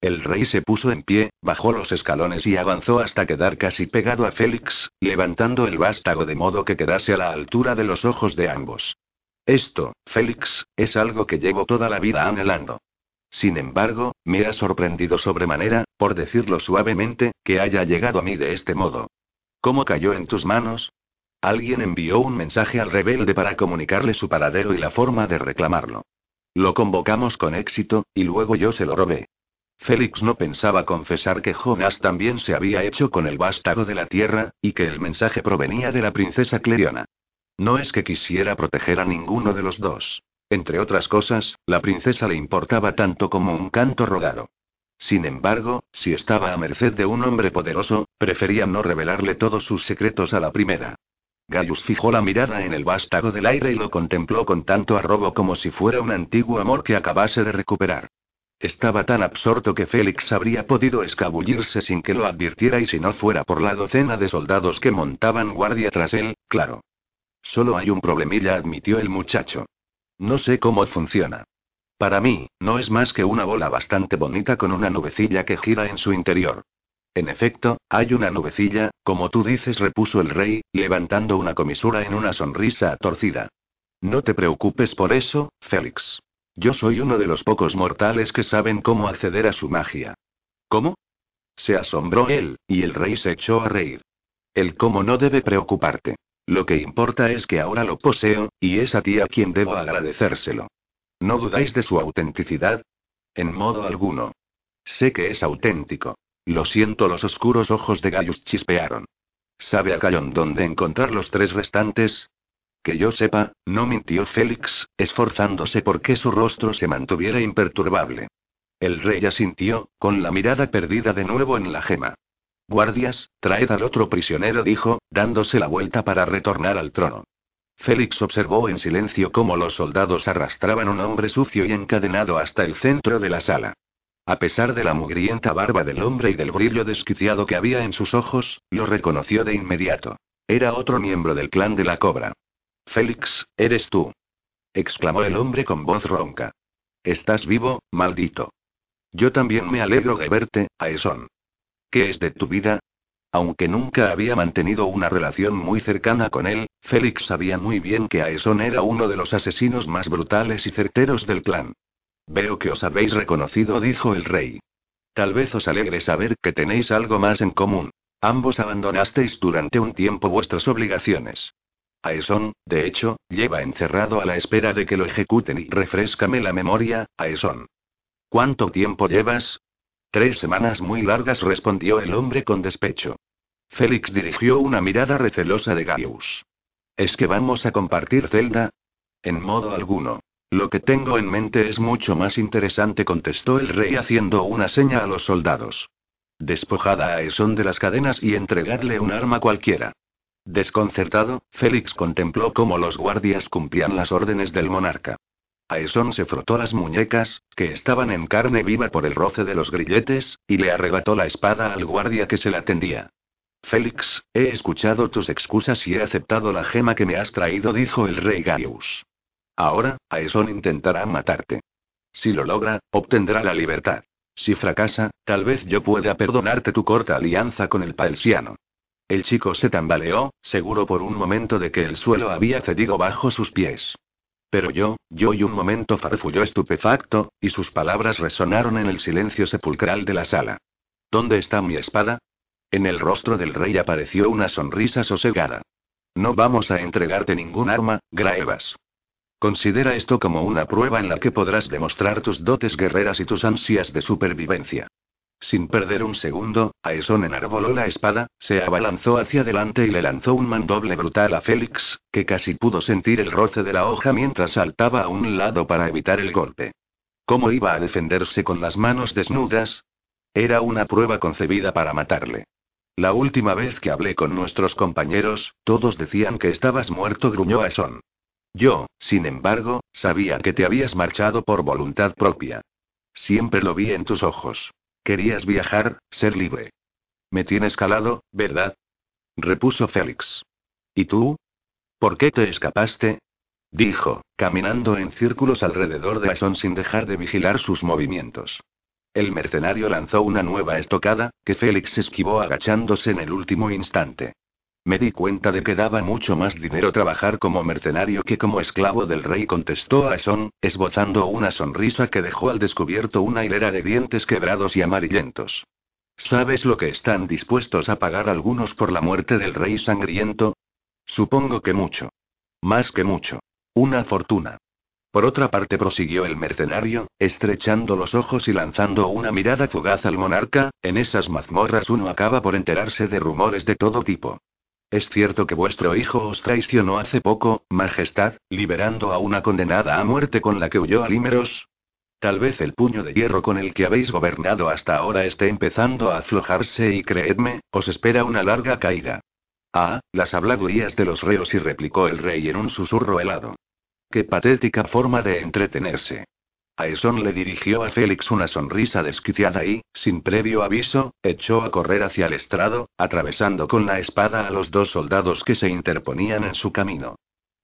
[SPEAKER 1] El rey se puso en pie, bajó los escalones y avanzó hasta quedar casi pegado a Félix, levantando el vástago de modo que quedase a la altura de los ojos de ambos. Esto, Félix, es algo que llevo toda la vida anhelando. Sin embargo, me ha sorprendido sobremanera, por decirlo suavemente, que haya llegado a mí de este modo. ¿Cómo cayó en tus manos? Alguien envió un mensaje al rebelde para comunicarle su paradero y la forma de reclamarlo. Lo convocamos con éxito, y luego yo se lo robé. Félix no pensaba confesar que Jonas también se había hecho con el vástago de la tierra, y que el mensaje provenía de la princesa Cleriona. No es que quisiera proteger a ninguno de los dos. Entre otras cosas, la princesa le importaba tanto como un canto rodado. Sin embargo, si estaba a merced de un hombre poderoso, prefería no revelarle todos sus secretos a la primera. Gaius fijó la mirada en el vástago del aire y lo contempló con tanto arrobo como si fuera un antiguo amor que acabase de recuperar. Estaba tan absorto que Félix habría podido escabullirse sin que lo advirtiera y si no fuera por la docena de soldados que montaban guardia tras él, claro. Solo hay un problemilla, admitió el muchacho. No sé cómo funciona. Para mí, no es más que una bola bastante bonita con una nubecilla que gira en su interior. En efecto, hay una nubecilla, como tú dices, repuso el rey, levantando una comisura en una sonrisa torcida. No te preocupes por eso, Félix. Yo soy uno de los pocos mortales que saben cómo acceder a su magia. ¿Cómo? Se asombró él, y el rey se echó a reír. El cómo no debe preocuparte. Lo que importa es que ahora lo poseo, y es a ti a quien debo agradecérselo. ¿No dudáis de su autenticidad? En modo alguno. Sé que es auténtico. Lo siento, los oscuros ojos de Gaius chispearon. ¿Sabe a dónde encontrar los tres restantes? Que yo sepa, no mintió Félix, esforzándose por que su rostro se mantuviera imperturbable. El rey asintió, con la mirada perdida de nuevo en la gema. Guardias, traed al otro prisionero, dijo, dándose la vuelta para retornar al trono. Félix observó en silencio cómo los soldados arrastraban un hombre sucio y encadenado hasta el centro de la sala. A pesar de la mugrienta barba del hombre y del brillo desquiciado que había en sus ojos, lo reconoció de inmediato. Era otro miembro del clan de la cobra. Félix, eres tú. exclamó el hombre con voz ronca. Estás vivo, maldito. Yo también me alegro de verte, Aesón. ¿Qué es de tu vida? Aunque nunca había mantenido una relación muy cercana con él, Félix sabía muy bien que Aesón era uno de los asesinos más brutales y certeros del clan. Veo que os habéis reconocido, dijo el rey. Tal vez os alegre saber que tenéis algo más en común. Ambos abandonasteis durante un tiempo vuestras obligaciones. Aesón, de hecho, lleva encerrado a la espera de que lo ejecuten y refrescame la memoria, Aesón. ¿Cuánto tiempo llevas? Tres semanas muy largas, respondió el hombre con despecho. Félix dirigió una mirada recelosa de Gaius. ¿Es que vamos a compartir celda? En modo alguno. Lo que tengo en mente es mucho más interesante, contestó el rey haciendo una seña a los soldados. Despojada a Esón de las cadenas y entregarle un arma cualquiera. Desconcertado, Félix contempló cómo los guardias cumplían las órdenes del monarca. Aesón se frotó las muñecas, que estaban en carne viva por el roce de los grilletes, y le arrebató la espada al guardia que se la tendía. Félix, he escuchado tus excusas y he aceptado la gema que me has traído, dijo el rey Gaius. Ahora, Aesón intentará matarte. Si lo logra, obtendrá la libertad. Si fracasa, tal vez yo pueda perdonarte tu corta alianza con el paelsiano. El chico se tambaleó, seguro por un momento de que el suelo había cedido bajo sus pies. Pero yo, yo y un momento farfulló estupefacto, y sus palabras resonaron en el silencio sepulcral de la sala. ¿Dónde está mi espada? En el rostro del rey apareció una sonrisa sosegada. No vamos a entregarte ningún arma, Graevas. Considera esto como una prueba en la que podrás demostrar tus dotes guerreras y tus ansias de supervivencia. Sin perder un segundo, Aeson enarboló la espada, se abalanzó hacia adelante y le lanzó un mandoble brutal a Félix, que casi pudo sentir el roce de la hoja mientras saltaba a un lado para evitar el golpe. ¿Cómo iba a defenderse con las manos desnudas? Era una prueba concebida para matarle. La última vez que hablé con nuestros compañeros, todos decían que estabas muerto, gruñó Aeson. Yo, sin embargo, sabía que te habías marchado por voluntad propia. Siempre lo vi en tus ojos. Querías viajar, ser libre. Me tienes calado, ¿verdad? repuso Félix. ¿Y tú? ¿Por qué te escapaste? dijo, caminando en círculos alrededor de Ason sin dejar de vigilar sus movimientos. El mercenario lanzó una nueva estocada, que Félix esquivó agachándose en el último instante. Me di cuenta de que daba mucho más dinero trabajar como mercenario que como esclavo del rey, contestó Aeson, esbozando una sonrisa que dejó al descubierto una hilera de dientes quebrados y amarillentos. ¿Sabes lo que están dispuestos a pagar algunos por la muerte del rey sangriento? Supongo que mucho. Más que mucho. Una fortuna. Por otra parte, prosiguió el mercenario, estrechando los ojos y lanzando una mirada fugaz al monarca, en esas mazmorras uno acaba por enterarse de rumores de todo tipo. Es cierto que vuestro hijo os traicionó hace poco, Majestad, liberando a una condenada a muerte con la que huyó a Límeros. Tal vez el puño de hierro con el que habéis gobernado hasta ahora esté empezando a aflojarse y creedme, os espera una larga caída. Ah, las habladurías de los reos y replicó el rey en un susurro helado. Qué patética forma de entretenerse. Aeson le dirigió a Félix una sonrisa desquiciada y, sin previo aviso, echó a correr hacia el estrado, atravesando con la espada a los dos soldados que se interponían en su camino.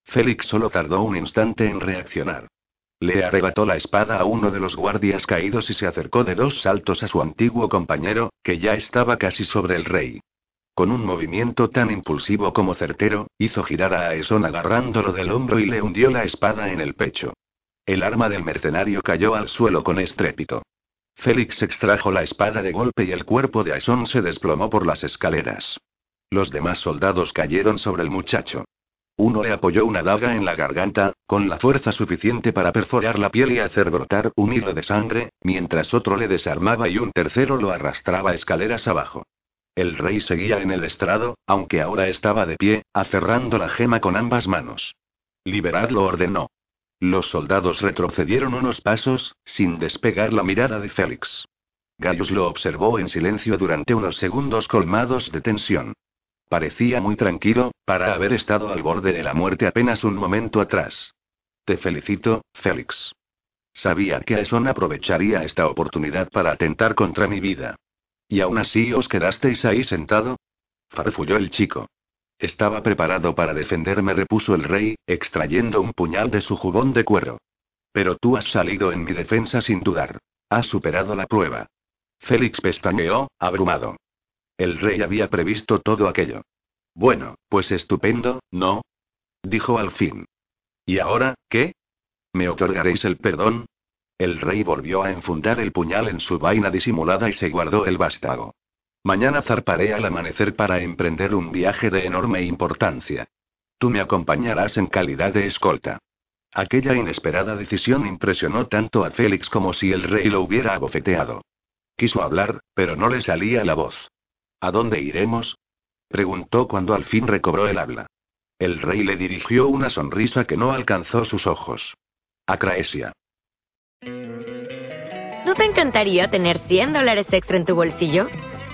[SPEAKER 1] Félix solo tardó un instante en reaccionar. Le arrebató la espada a uno de los guardias caídos y se acercó de dos saltos a su antiguo compañero, que ya estaba casi sobre el rey. Con un movimiento tan impulsivo como certero, hizo girar a Aeson agarrándolo del hombro y le hundió la espada en el pecho. El arma del mercenario cayó al suelo con estrépito. Félix extrajo la espada de golpe y el cuerpo de Aison se desplomó por las escaleras. Los demás soldados cayeron sobre el muchacho. Uno le apoyó una daga en la garganta, con la fuerza suficiente para perforar la piel y hacer brotar un hilo de sangre, mientras otro le desarmaba y un tercero lo arrastraba escaleras abajo. El rey seguía en el estrado, aunque ahora estaba de pie, aferrando la gema con ambas manos. Liberadlo ordenó. Los soldados retrocedieron unos pasos, sin despegar la mirada de Félix. Gaius lo observó en silencio durante unos segundos colmados de tensión. Parecía muy tranquilo, para haber estado al borde de la muerte apenas un momento atrás. Te felicito, Félix. Sabía que Aeson aprovecharía esta oportunidad para atentar contra mi vida. ¿Y aún así os quedasteis ahí sentado? Farfulló el chico. Estaba preparado para defenderme, repuso el rey, extrayendo un puñal de su jubón de cuero. Pero tú has salido en mi defensa sin dudar. Has superado la prueba. Félix pestañeó, abrumado. El rey había previsto todo aquello. Bueno, pues estupendo, ¿no? Dijo al fin. ¿Y ahora, qué? ¿Me otorgaréis el perdón? El rey volvió a enfundar el puñal en su vaina disimulada y se guardó el vástago. Mañana zarparé al amanecer para emprender un viaje de enorme importancia. Tú me acompañarás en calidad de escolta. Aquella inesperada decisión impresionó tanto a Félix como si el rey lo hubiera abofeteado. Quiso hablar, pero no le salía la voz. ¿A dónde iremos? preguntó cuando al fin recobró el habla. El rey le dirigió una sonrisa que no alcanzó sus ojos. A Craesia.
[SPEAKER 2] ¿No te encantaría tener 100 dólares extra en tu bolsillo?